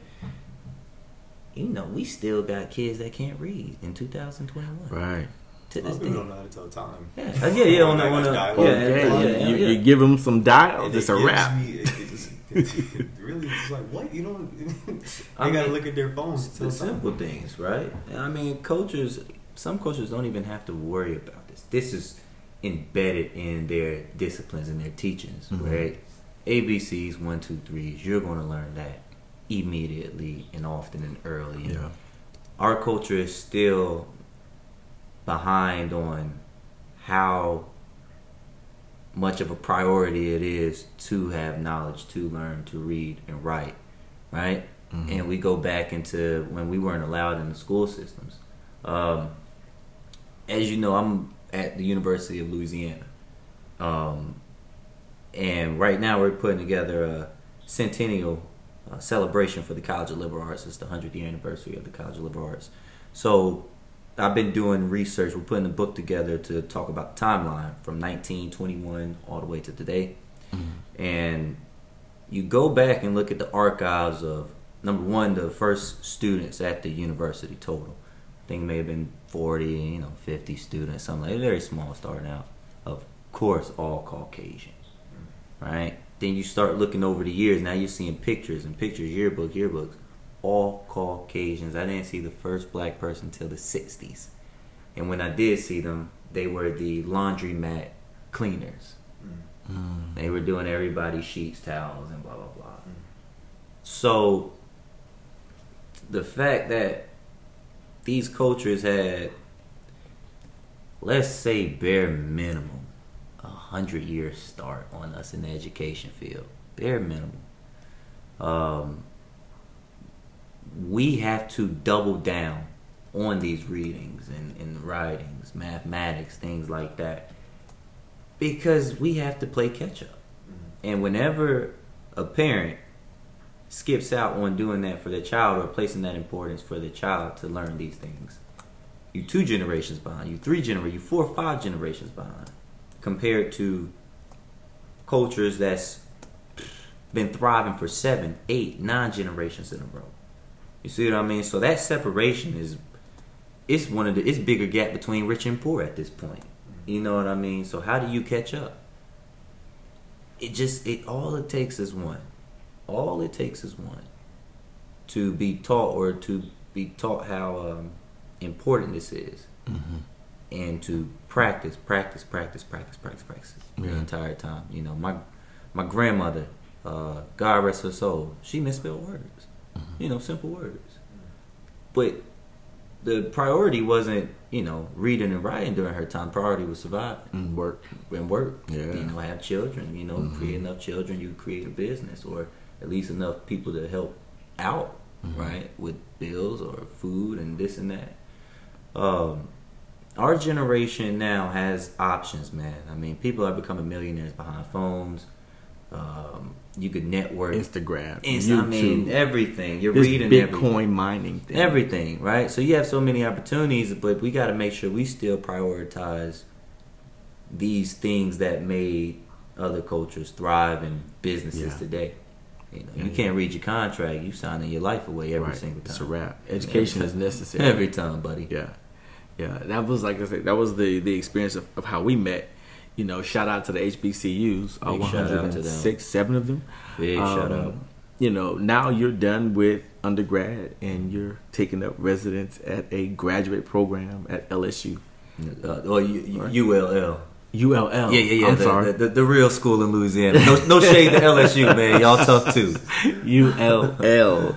You know, we still got kids that can't read in 2021 Right. To this day. don't know how to tell time. Yeah, Uh, yeah, yeah. On the, on the, yeah, yeah, you, yeah, you, yeah. you give them some dial, And it's it a wrap. Me, it, it, it, really, it's like what you don't. I gotta mean, look at their phones. to It's the time. simple things, right? I mean, coaches, some coaches don't even have to worry about this. This is embedded in their disciplines and their teachings, Mhm. right? ABCs, one, two, threes, you're going to learn that immediately and often and early. And Yeah. Our culture is still behind on how much of a priority it is to have knowledge, to learn, to read and write, right? Mhm. And we go back into when we weren't allowed in the school systems. Um, as you know, I'm at the University of Louisiana. Um, and right now we're putting together a centennial uh, celebration for the College of Liberal Arts. It's the 100th year anniversary of the College of Liberal Arts. So I've been doing research. We're putting a book together to talk about the timeline from 1921 all the way to today. Mhm. And you go back and look at the archives of number one, the first students at the university total. I think it may have been 40, you know, 50 students, something like that. very small starting out. Of course, all Caucasian, right? Then you start looking over the years. Now you're seeing pictures and pictures, yearbook, yearbooks, all Caucasians. I didn't see the first black person until the 60s. And when I did see them, they were the laundromat cleaners. Mm. They were doing everybody's sheets, towels, and blah blah blah. Mm. So the fact that these cultures had, let's say, bare minimum, a hundred year start on us in the education field, bare minimum. Um, we have to double down on these readings and, and writings, mathematics, things like that, because we have to play catch up. Mm. And whenever a parent skips out on doing that for their child or placing that importance for their child to learn these things, you two generations behind, you three generations, you four or five generations behind, compared to cultures that's been thriving for seven, eight, nine generations in a row. You see what I mean? So that separation is it's one of the it's bigger gap between rich and poor at this point. You know what I mean? So how do you catch up? It just it all it takes is one. All it takes is one to be taught or to be taught how um, important this is, Mhm. and to practice, practice, practice, practice, practice, practice the entire time. You know, my my grandmother, uh, God rest her soul, she misspelled words. You know, simple words, but the priority wasn't you know reading and writing during her time. Priority was surviving Mm, work. and work. Yeah. You know, have children. You know, Mhm. create enough children, you create a business, or at least enough people to help out, Mhm. right, with bills or food and this and that. Um, our generation now has options, man. I mean, people are becoming millionaires behind phones. Um, you could network. Instagram. Insta- I mean, everything. You're this reading Bitcoin everything. mining thing. Everything, right? So you have so many opportunities, but we got to make sure we still prioritize these things that made other cultures thrive and businesses Yeah. today. You know, Yeah, you can't read your contract. You signing your life away every Right. single time. It's a wrap. Education is necessary. Every time, buddy. Yeah, yeah. That was like I said. That was the the experience of, of how we met. You know, shout out to the HBCUs. Uh, Big shout out 106, seven of them. Big shout Um, out. You know, now you're done with undergrad and you're taking up residence at a graduate program at LSU. Uh, or U- U- Right. ULL. ULL. Yeah, yeah, yeah. I'm the, sorry. The, the, the real school in Louisiana. No, no shade to LSU, man. Y'all tough too. ULL.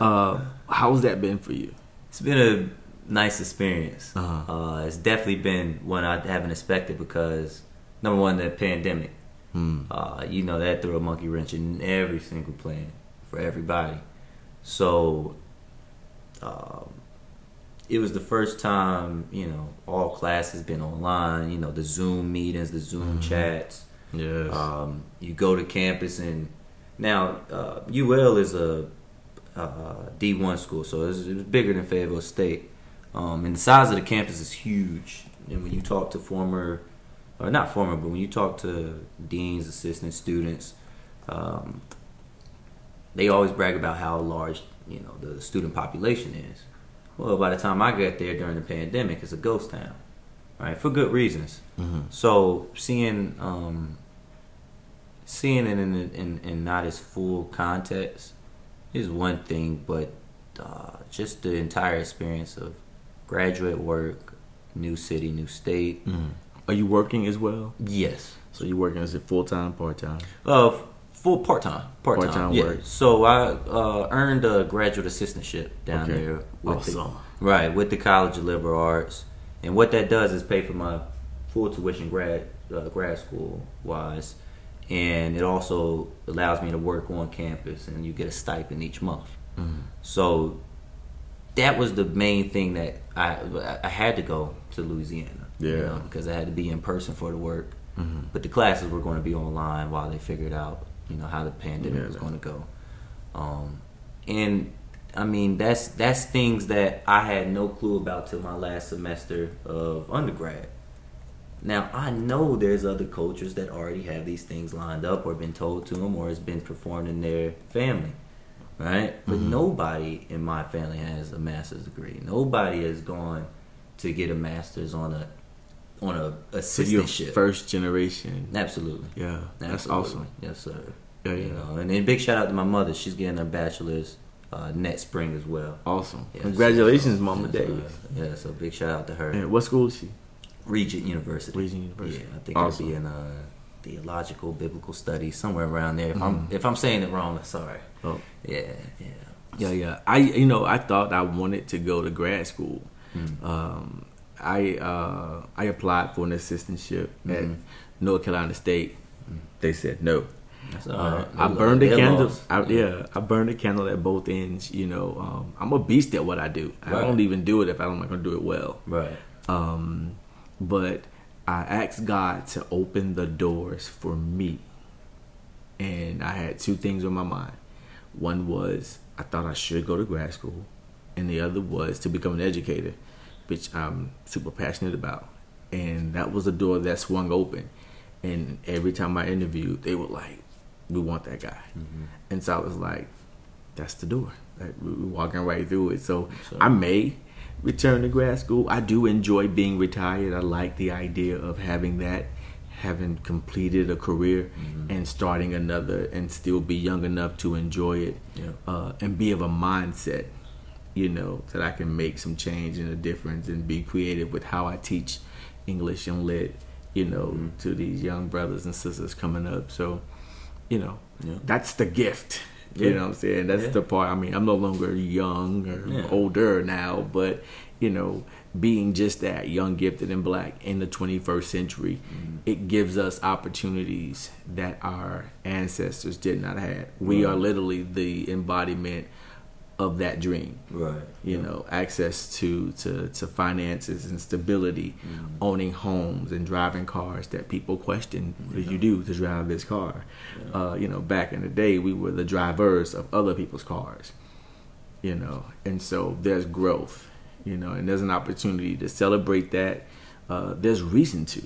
uh, how's that been for you? It's been a nice experience. Uh-huh. Uh, it's definitely been one I haven't expected because number one, the pandemic. Hmm. Uh, you know that threw a monkey wrench in every single plan for everybody. So um, it was the first time you know all classes been online. You know the Zoom meetings, the Zoom Mhm. chats. Yes. Um, you go to campus and now uh, UL is a uh, D1 school, so it's, it's bigger than Fayetteville State. Um, and the size of the campus is huge. And when you talk to former, or not former, but when you talk to deans, assistants, students, um, they always brag about how large you know the student population is. Well, by the time I got there during the pandemic, it's a ghost town, right? For good reasons. Mhm. So seeing um, seeing it in, in in not its full context is one thing, but uh, just the entire experience of graduate work, new city, new state. Mhm. Are you working as well? Yes, So you working as a full time, part time? uh, full part time, part time Part-time yeah. work. So I uh, earned a graduate assistantship down Okay. there. With Awesome. The, right with the College of Liberal Arts, and what that does is pay for my full tuition grad uh, grad school wise, and it also allows me to work on campus, and you get a stipend each month. Mhm. So that was the main thing that I I had to go to Louisiana. You Yeah. know, because I had to be in person for the work. Mhm. But the classes were going to be online while they figured out, you know, how the pandemic Yeah, was going to go. Um, and I mean, that's that's things that I had no clue about till my last semester of undergrad. Now I know there's other cultures that already have these things lined up, or been told to them, or it's been performed in their family, right? But Mhm. nobody in my family has a master's degree. Nobody has gone to get a master's on a on a So you're assistantship. first generation. Absolutely. Yeah, that's awesome. Yes, sir. Yeah, You yeah. know, and then big shout out to my mother. She's getting her bachelor's uh, next spring as well. Awesome. Yeah, Congratulations, so- Mama Davis. uh, yeah, so big shout out to her. And what school is she? Regent University. Regent University. Yeah, I think Awesome. it'll be in uh, theological biblical studies somewhere around there. If Mhm. I'm if I'm saying it wrong, I'm sorry. Oh, Yeah, yeah. yeah, yeah. I, you know, I thought I wanted to go to grad school. Mm. Um, I uh, I applied for an assistantship at Mhm. North Carolina State. Mm. They said no. Uh, right. I burned the candle. I, yeah, I burned the candle at both ends. You know, um, I'm a beast at what I do. I Right. don't even do it if I'm not going to do it well. Right. Um, but I asked God to open the doors for me, and I had two things on my mind. One was I thought I should go to grad school, and the other was to become an educator, which I'm super passionate about. And that was a door that swung open. And every time I interviewed, they were like, "We want that guy." Mhm. And so I was like, that's the door. Like, we- we're walking right through it. So So- I may return to grad school. I do enjoy being retired. I like the idea of having that, having completed a career Mhm. and starting another and still be young enough to enjoy it Yeah. uh, and be of a mindset, you know, that I can make some change and a difference and be creative with how I teach English and lit, you know, Mhm. to these young brothers and sisters coming up. So, you know, Yeah. that's the gift. You Yeah. know what I'm saying? That's Yeah. the part. I mean, I'm no longer young or older now, but you know, being just that young, gifted, and black in the 21st century, Mm-hmm. it gives us opportunities that our ancestors did not have. We are literally the embodiment of that dream. Right. You know, access to, to, to finances and stability, Mm-hmm. owning homes and driving cars that people question what did you do to drive this car? Uh, you know, back in the day, we were the drivers of other people's cars. You know, and so there's growth. You know, and there's an opportunity to celebrate that. Uh, there's reason to.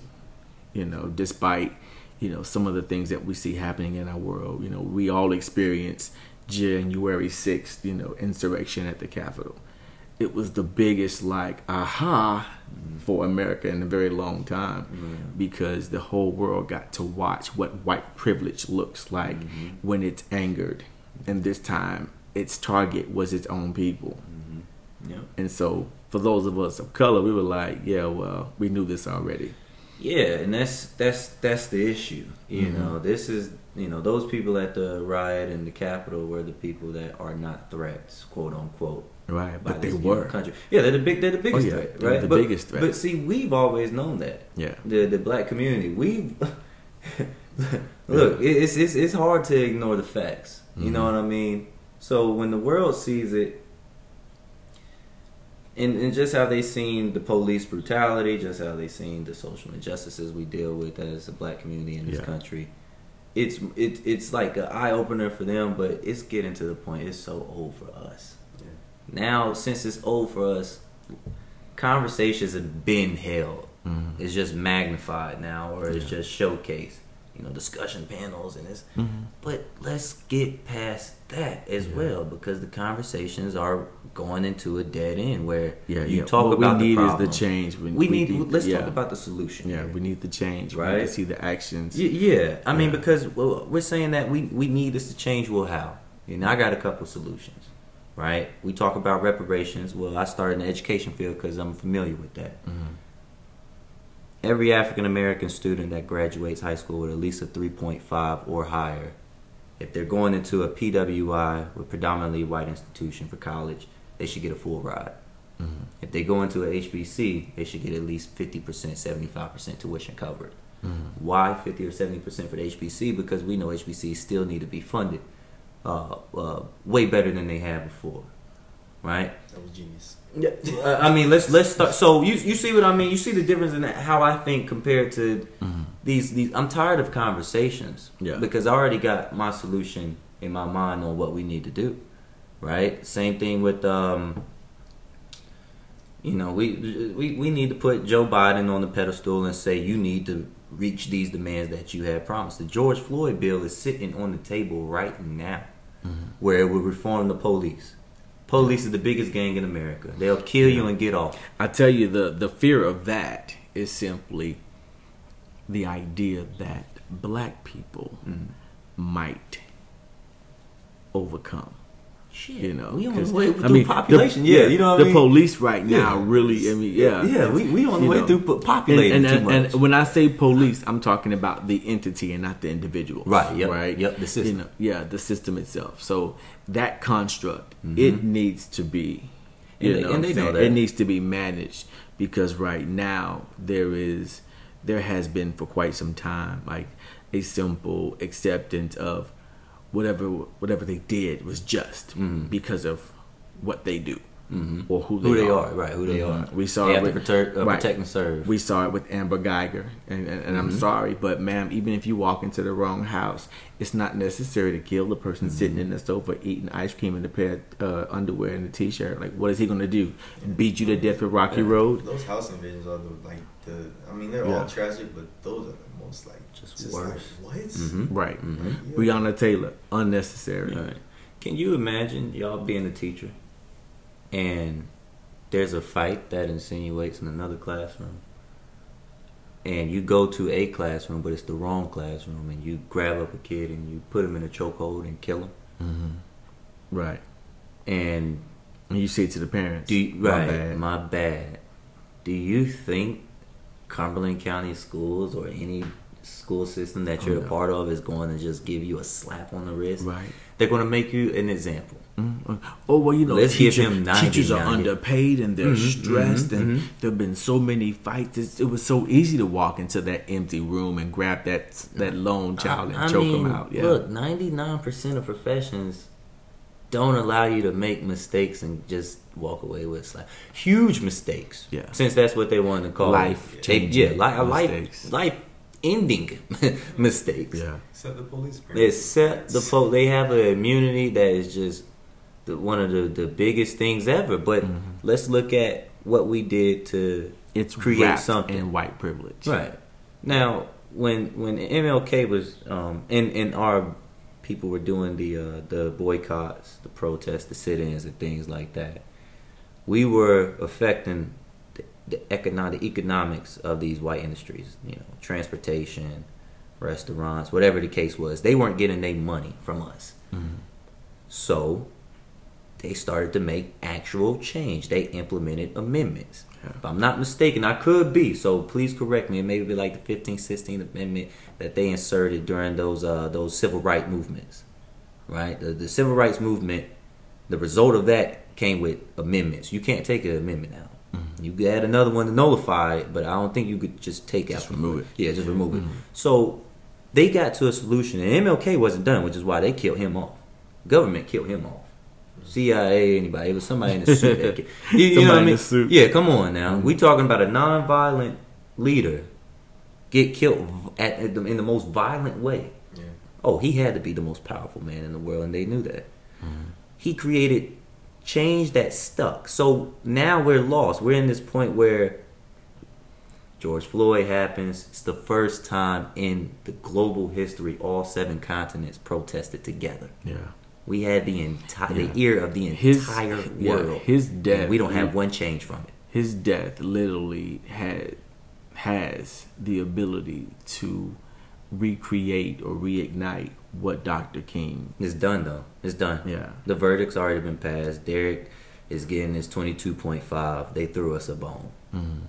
You know, despite you know some of the things that we see happening in our world. You know, we all experience January sixth. You know, insurrection at the Capitol. It was the biggest like aha for America in a very long time because the whole world got to watch what white privilege looks like when it's angered. And this time, its target was its own people. Yep. And so, for those of us of color, we were like, yeah, well, we knew this already. Yeah, and that's that's that's the issue. You Mhm. know, this is you know those people at the riot in the Capitol were the people that are not threats, quote unquote. Right. But they were. country. Yeah, they're the big. They're the biggest yeah, threat, right? the but, biggest threat. But see, we've always known that. Yeah. The the black community. We've look. It's it's it's hard to ignore the facts. You know Mhm. what I mean? So when the world sees it, and, and just how they seen the police brutality, just how they seen the social injustices we deal with as a black community in this Yeah. country, it's it, it's like an eye opener for them, but it's getting to the point it's so old for us. Now, since it's old for us, conversations have been held. Mhm. It's just magnified now, or it's just showcased. You know, discussion panels and this. Mhm. But let's get past that as Yeah. well because the conversations are going into a dead end where Yeah, you yeah. talk what about we need the problem. is the change. We, We need. let's yeah. talk about the solution. Yeah, we need the change. We need Right? to see the actions. Y- Yeah, I mean, because we're saying that we we need this to change. Well, how? You know, I got a couple solutions. Right? We talk about reparations. Well, I started in the education field because I'm familiar with that. Mhm. Every African American student that graduates high school with at least a 3.5 or higher, if they're going into a PWI with predominantly white institution for college, they should get a full ride. Mhm. If they go into a HBC, they should get at least 50%, 75% tuition covered. Mhm. Why 50 or 70% for the HBC? Because we know HBCs still need to be funded uh, uh, way better than they have before, right? That was genius. Yeah, uh, I mean, let's let's start. So you you see what I mean? You see the difference in how I think compared to Mhm. these these. I'm tired of conversations. Yeah. Because I already got my solution in my mind on what we need to do. Right. Same thing with um. You know, we we we need to put Joe Biden on the pedestal and say you need to reach these demands that you have promised. The George Floyd bill is sitting on the table right now, where it would reform the police. Police is the biggest gang in America. They'll kill you and get off. I tell you, the the fear of that is simply the idea that black people Mm-hmm. might overcome. Shit, You know, we on the way I through mean, population. The, yeah, you know what the mean. police right now Yeah. really. I mean, yeah, yeah, we we on the way know. through po- populating and, too and, much. and when I say police, I'm talking about the entity and not the individual. Right, yep, Right. yep, the system. You know, yeah, the system itself. So that construct, Mhm. it needs to be. You And they- know, and they know that. it needs to be managed because right now there is, there has been for quite some time like a simple acceptance of whatever whatever they did was just Mhm. because of what they do Mhm. or who they, who they are. are, right? Who they Mhm. are. We saw they it with protect, uh, right. protect and serve. We saw it with Amber Guyger, and, and, and I'm Mhm. sorry, but ma'am, even if you walk into the wrong house, it's not necessary to kill the person Mm-hmm. sitting in the sofa eating ice cream in a pair of uh, underwear and a t-shirt. Like, what is he gonna do? Beat you to death with Rocky Yeah. Road? Those house invasions are the like the. I mean, they're Yeah. all tragic, but those are the most like Just like, worse. what? Mhm. Right. Mhm. Like, yeah. Breonna Taylor, unnecessary. Right. Can you imagine y'all being a teacher and there's a fight that insinuates in another classroom? And you go to a classroom, but it's the wrong classroom, and you grab up a kid and you put him in a chokehold and kill him. hmm Right. And And you say to the parents, do you, "My right, bad." my bad. Do you think Cumberland County schools or any school system that you're Oh, a part of is going to just give you a slap on the wrist. Right. They're going to make you an example. Mm. Oh well, you know, Let's teacher- him 90 teachers are now. underpaid and they're Mhm, stressed, mhm, and mhm. there've been so many fights. It's, it was so easy to walk into that empty room and grab that that lone child and I choke mean, him out. Yeah, Look, 99% of professions don't allow you to make mistakes and just walk away with slap. Huge mistakes. Yeah. Since that's what they want to call Life it. changing Yeah, li- a life, life ending mistakes. yeah. Except the police. Except the po- they have an immunity that is just the, one of the, the biggest things ever. But Mm-hmm. let's look at what we did to It's create something. in white privilege. Right. Now, when when MLK was um and and our people were doing the uh, the boycotts, the protests, the sit-ins, and things like that, we were affecting the, the economic the economics of these white industries. You know, transportation, restaurants, whatever the case was. They weren't getting their money from us, Mhm. so they started to make actual change. They implemented amendments. Yeah. If I'm not mistaken, I could be. So please correct me. It may be like the 15th, 16th Amendment that they inserted during those uh, those civil rights movements, right? The, the civil rights movement. The result of that came with amendments. You can't take an amendment out. You could add another one to nullify it, but I don't think you could just take Just out remove it. Yeah, just remove Mhm. it. So they got to a solution, and MLK wasn't done, which is why they killed him off. Government killed him off. CIA, anybody. It was somebody in the suit. that ki- you, you know what I mean? the suit. Yeah, come on now. We talking about a non-violent leader get killed at, at the, in the most violent way. Yeah. Oh, he had to be the most powerful man in the world, and they knew that. He created change that stuck. So now we're lost. We're in this point where George Floyd happens. It's the first time in the global history all seven continents protested together. Yeah. We had the entire Yeah. the ear of the His- entire yeah, world. his And death- we don't have one change from it. his death literally had has the ability to recreate or reignite what Dr. King. It's done though. It's done. Yeah. The verdict's already been passed. Derek is getting his twenty two point five. They threw us a bone. Mhm.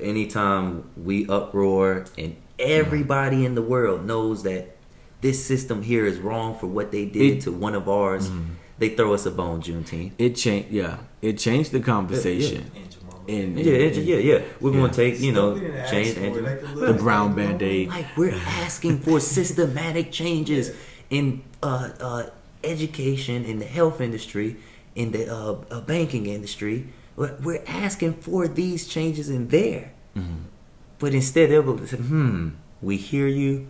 Anytime we uproar and everybody in the world knows that this system here is wrong for what they did It- to one of ours, Mhm. they throw us a bone, Juneteenth. It changed. Yeah, it changed the conversation. And Jamal. And- Yeah, it- yeah, yeah. We're Yeah. gonna take you know Stuff we didn't ask change and like The little brown band aid. like we're asking for systematic changes in uh, uh, education, in the health industry, in the uh, uh, banking industry. We're, we're asking for these changes in there, Mhm. but instead they'll go, say, "Hmm, we hear you.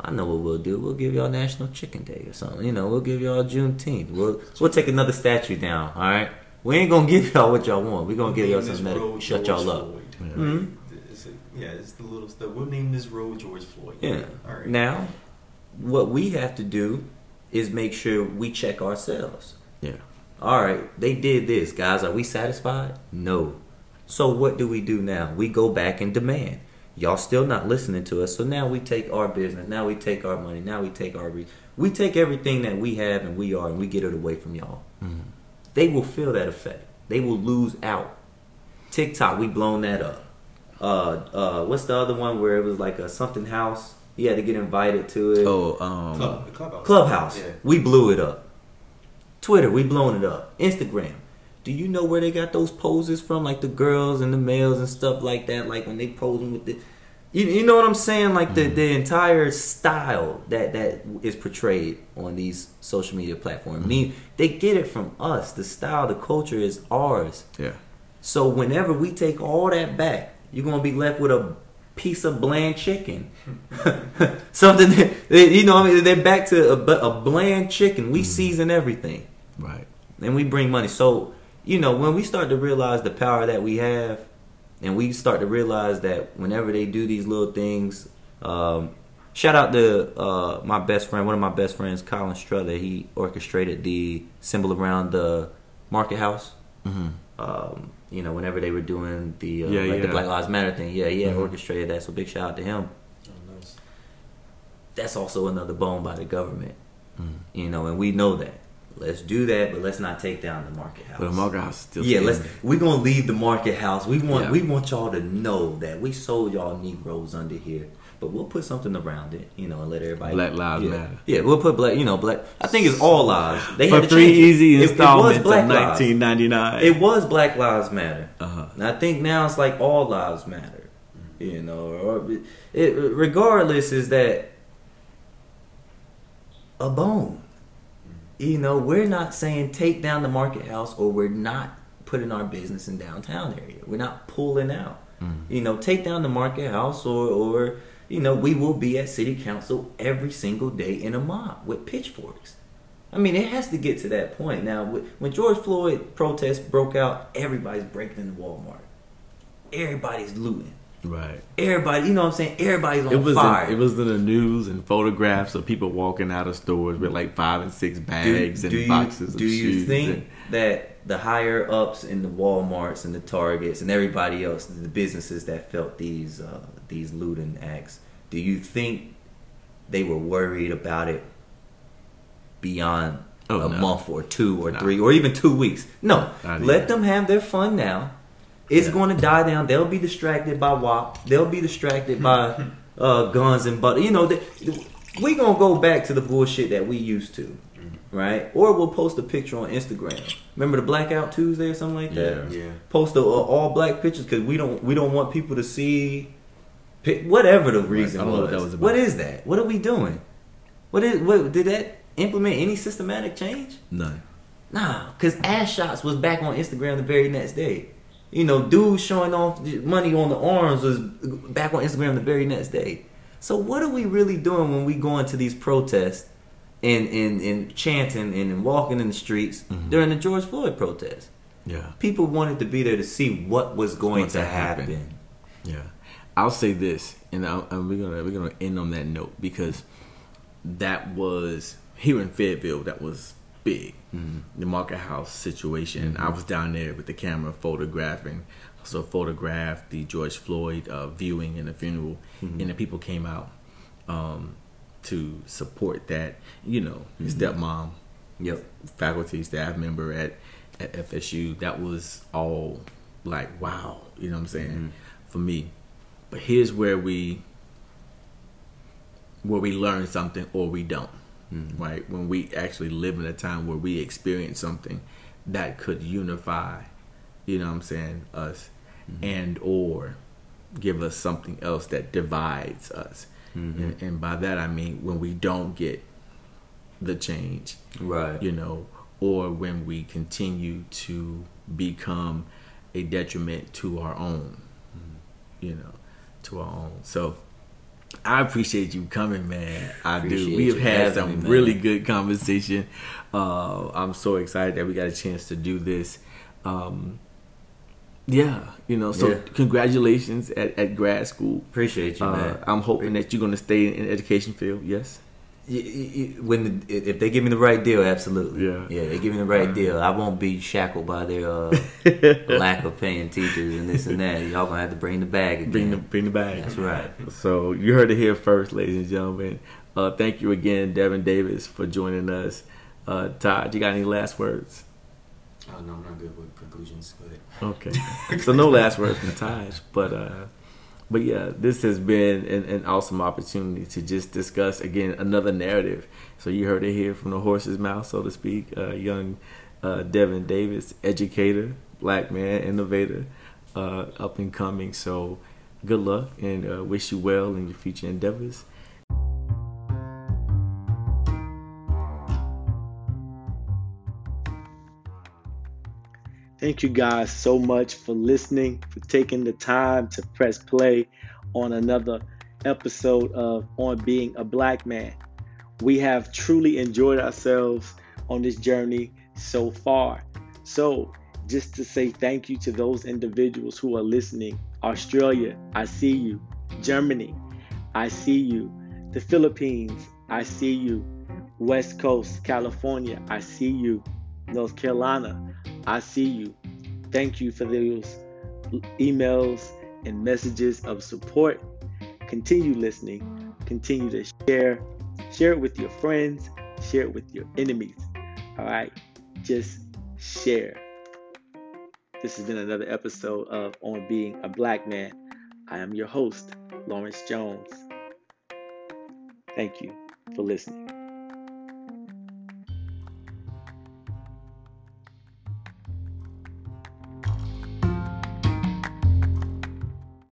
I know what we'll do. We'll give y'all National Chicken Day or something. You know, we'll give y'all Juneteenth. We'll we'll take another statue down. All right." We ain't gonna give y'all what y'all want. We're gonna give y'all Name something that'll shut George y'all up. Floyd. Yeah. Mhm. It's a- yeah, it's the little stuff. We'll name this road George Floyd. Yeah. All right. Now, what we have to do is make sure we check ourselves. Yeah. All right, they did this, guys. Are we satisfied? No. So what do we do now? We go back and demand. Y'all still not listening to us, so now we take our business. Now we take our money. Now we take our re- we take everything that we have and we are, and we get it away from y'all. Mhm. They will feel that effect. They will lose out. TikTok, we blown that up. Uh, uh, what's the other one where it was like a something house? You had to get invited to it. Oh, um, Club, clubhouse. Clubhouse, Yeah. we blew it up. Twitter, we blown it up. Instagram, do you know where they got those poses from? Like the girls and the males and stuff like that. Like when they posing with the, you, you know what I'm saying? Like the, mm-hmm. the entire style that that is portrayed on these social media platforms. Mm-hmm. I mean, they get it from us. The style, the culture is ours. yeah. So whenever we take all that back, you're gonna be left with a piece of bland chicken. Something that you know. I mean, they're back to a, a bland chicken. We mm-hmm. season everything, Right. and we bring money. So you know, when we start to realize the power that we have, and we start to realize that whenever they do these little things, um, shout out to uh, my best friend, one of my best friends, Colin Struther. He orchestrated the symbol around the market house hmm um, you know, whenever they were doing the uh, Yeah, like the. Black Lives Matter thing, yeah, he had Mhm. orchestrated that. So big shout out to him. Oh, nice. That's also another bone by the government, Mm. you know, and we know that. Let's do that, but let's not take down the market house. But the market house is still. yeah, let's. We're gonna leave the market house. We want. Yeah. We want y'all to know that we sold y'all Negroes under here but we'll put something around it, you know, and let everybody. Black Lives yeah. Matter. Yeah, we'll put black. You know, black. I think it's all lives. They For had to three change it. easy It- it was installments of Black Lives. 1999. It was Black Lives Matter. Uh-huh. And I think now it's like all lives matter. You know, or it, regardless is that a bone. You know, we're not saying take down the market house or we're not putting our business in downtown area. We're not pulling out. Mm. You know, take down the market house or or you know, we will be at city council every single day in a mob with pitchforks. I mean, it has to get to that point. Now, when George Floyd protests broke out, everybody's breaking into Walmart. Everybody's looting. Right. Everybody, you know what I'm saying? Everybody's on It was fire. in, it was in the news and photographs of people walking out of stores with like five and six bags and you, boxes of do you shoes. think and- that the higher ups in the WalMarts and the Targets and everybody else, the businesses that felt these uh, these looting acts, do you think they were worried about it beyond Oh, a no. month or two or No. three or even two weeks? No, Not let even. them have their fun now. It's Yeah. going to die down. They'll be distracted by WAP. They'll be distracted by uh, guns and but you know they, we gonna go back to the bullshit that we used to, right? Or we'll post a picture on Instagram. Remember the Blackout Tuesday or something like that? Yeah. Post the uh, all black pictures because we don't we don't want people to see pi- whatever the reason I don't know was. what that was about. What is that? What are we doing? What is what did that implement any systematic change? No. Nah, because ass shots was back on Instagram the very next day. You know, dudes showing off money on the arms was back on Instagram the very next day. So what are we really doing when we go into these protests and and, and chanting and walking in the streets Mm-hmm. during the George Floyd protest? Yeah. People wanted to be there to see what was going to happen. happen. Yeah, I'll say this, and, i and we're gonna we're gonna end on that note because that was here in Fayetteville. That was big. Mm-hmm. The Market House situation. Mm-hmm. I was down there with the camera photographing. Also photographed the George Floyd uh, viewing and the funeral, mm-hmm. and the people came out um, to support that. You know, his stepmom Yep. faculty staff member at, at FSU. That was all like wow, you know what I'm saying for me. But here's where we where we learn something or we don't. Mm-hmm. Right? When we actually live in a time where we experience something that could unify, you know what I'm saying, us mm-hmm. and or give us something else that divides us. Mm-hmm. And, and by that I mean when we don't get the change Right. you know, or when we continue to become a detriment to our own, you know, to our own. So I appreciate you coming, man. I do. We have had some me, really good conversation. Uh, I'm so excited that we got a chance to do this. Um, yeah, you know. So Yeah. congratulations at, at grad school. Appreciate you, Uh, man. I'm hoping that you're going to stay in the education field. Yes. Y- y- y- when the, if they give me the right deal, absolutely. Yeah. yeah, they give me the right deal. I won't be shackled by their uh, lack of paying teachers and this and that. Y'all gonna have to bring the bag again. Bring the bring the bag. That's right. So you heard it here first, ladies and gentlemen. Uh, thank you again, Devan Davis, for joining us. Uh, Todd, you got any last words? Oh no, I'm not good with conclusions. Go ahead. Okay. so no last words from Taj, but uh, but yeah, this has been an, an awesome opportunity to just discuss again another narrative. So you heard it here from the horse's mouth, so to speak. Uh, young uh, Devan Davis, educator, black man, innovator, uh, up and coming. So good luck and uh, wish you well in your future endeavors. Thank you guys so much for listening, for taking the time to press play on another episode of On Being a Black Man. We have truly enjoyed ourselves on this journey so far. So, just to say thank you to those individuals who are listening Australia, I see you. Germany, I see you. The Philippines, I see you. West Coast, California, I see you. North Carolina, I see you. Thank you for those emails and messages of support. Continue listening. Continue to share. Share it with your friends. Share it with your enemies. All right? Just share. This has been another episode of On Being a Black Man. I am your host, Lawrence Jones. Thank you for listening.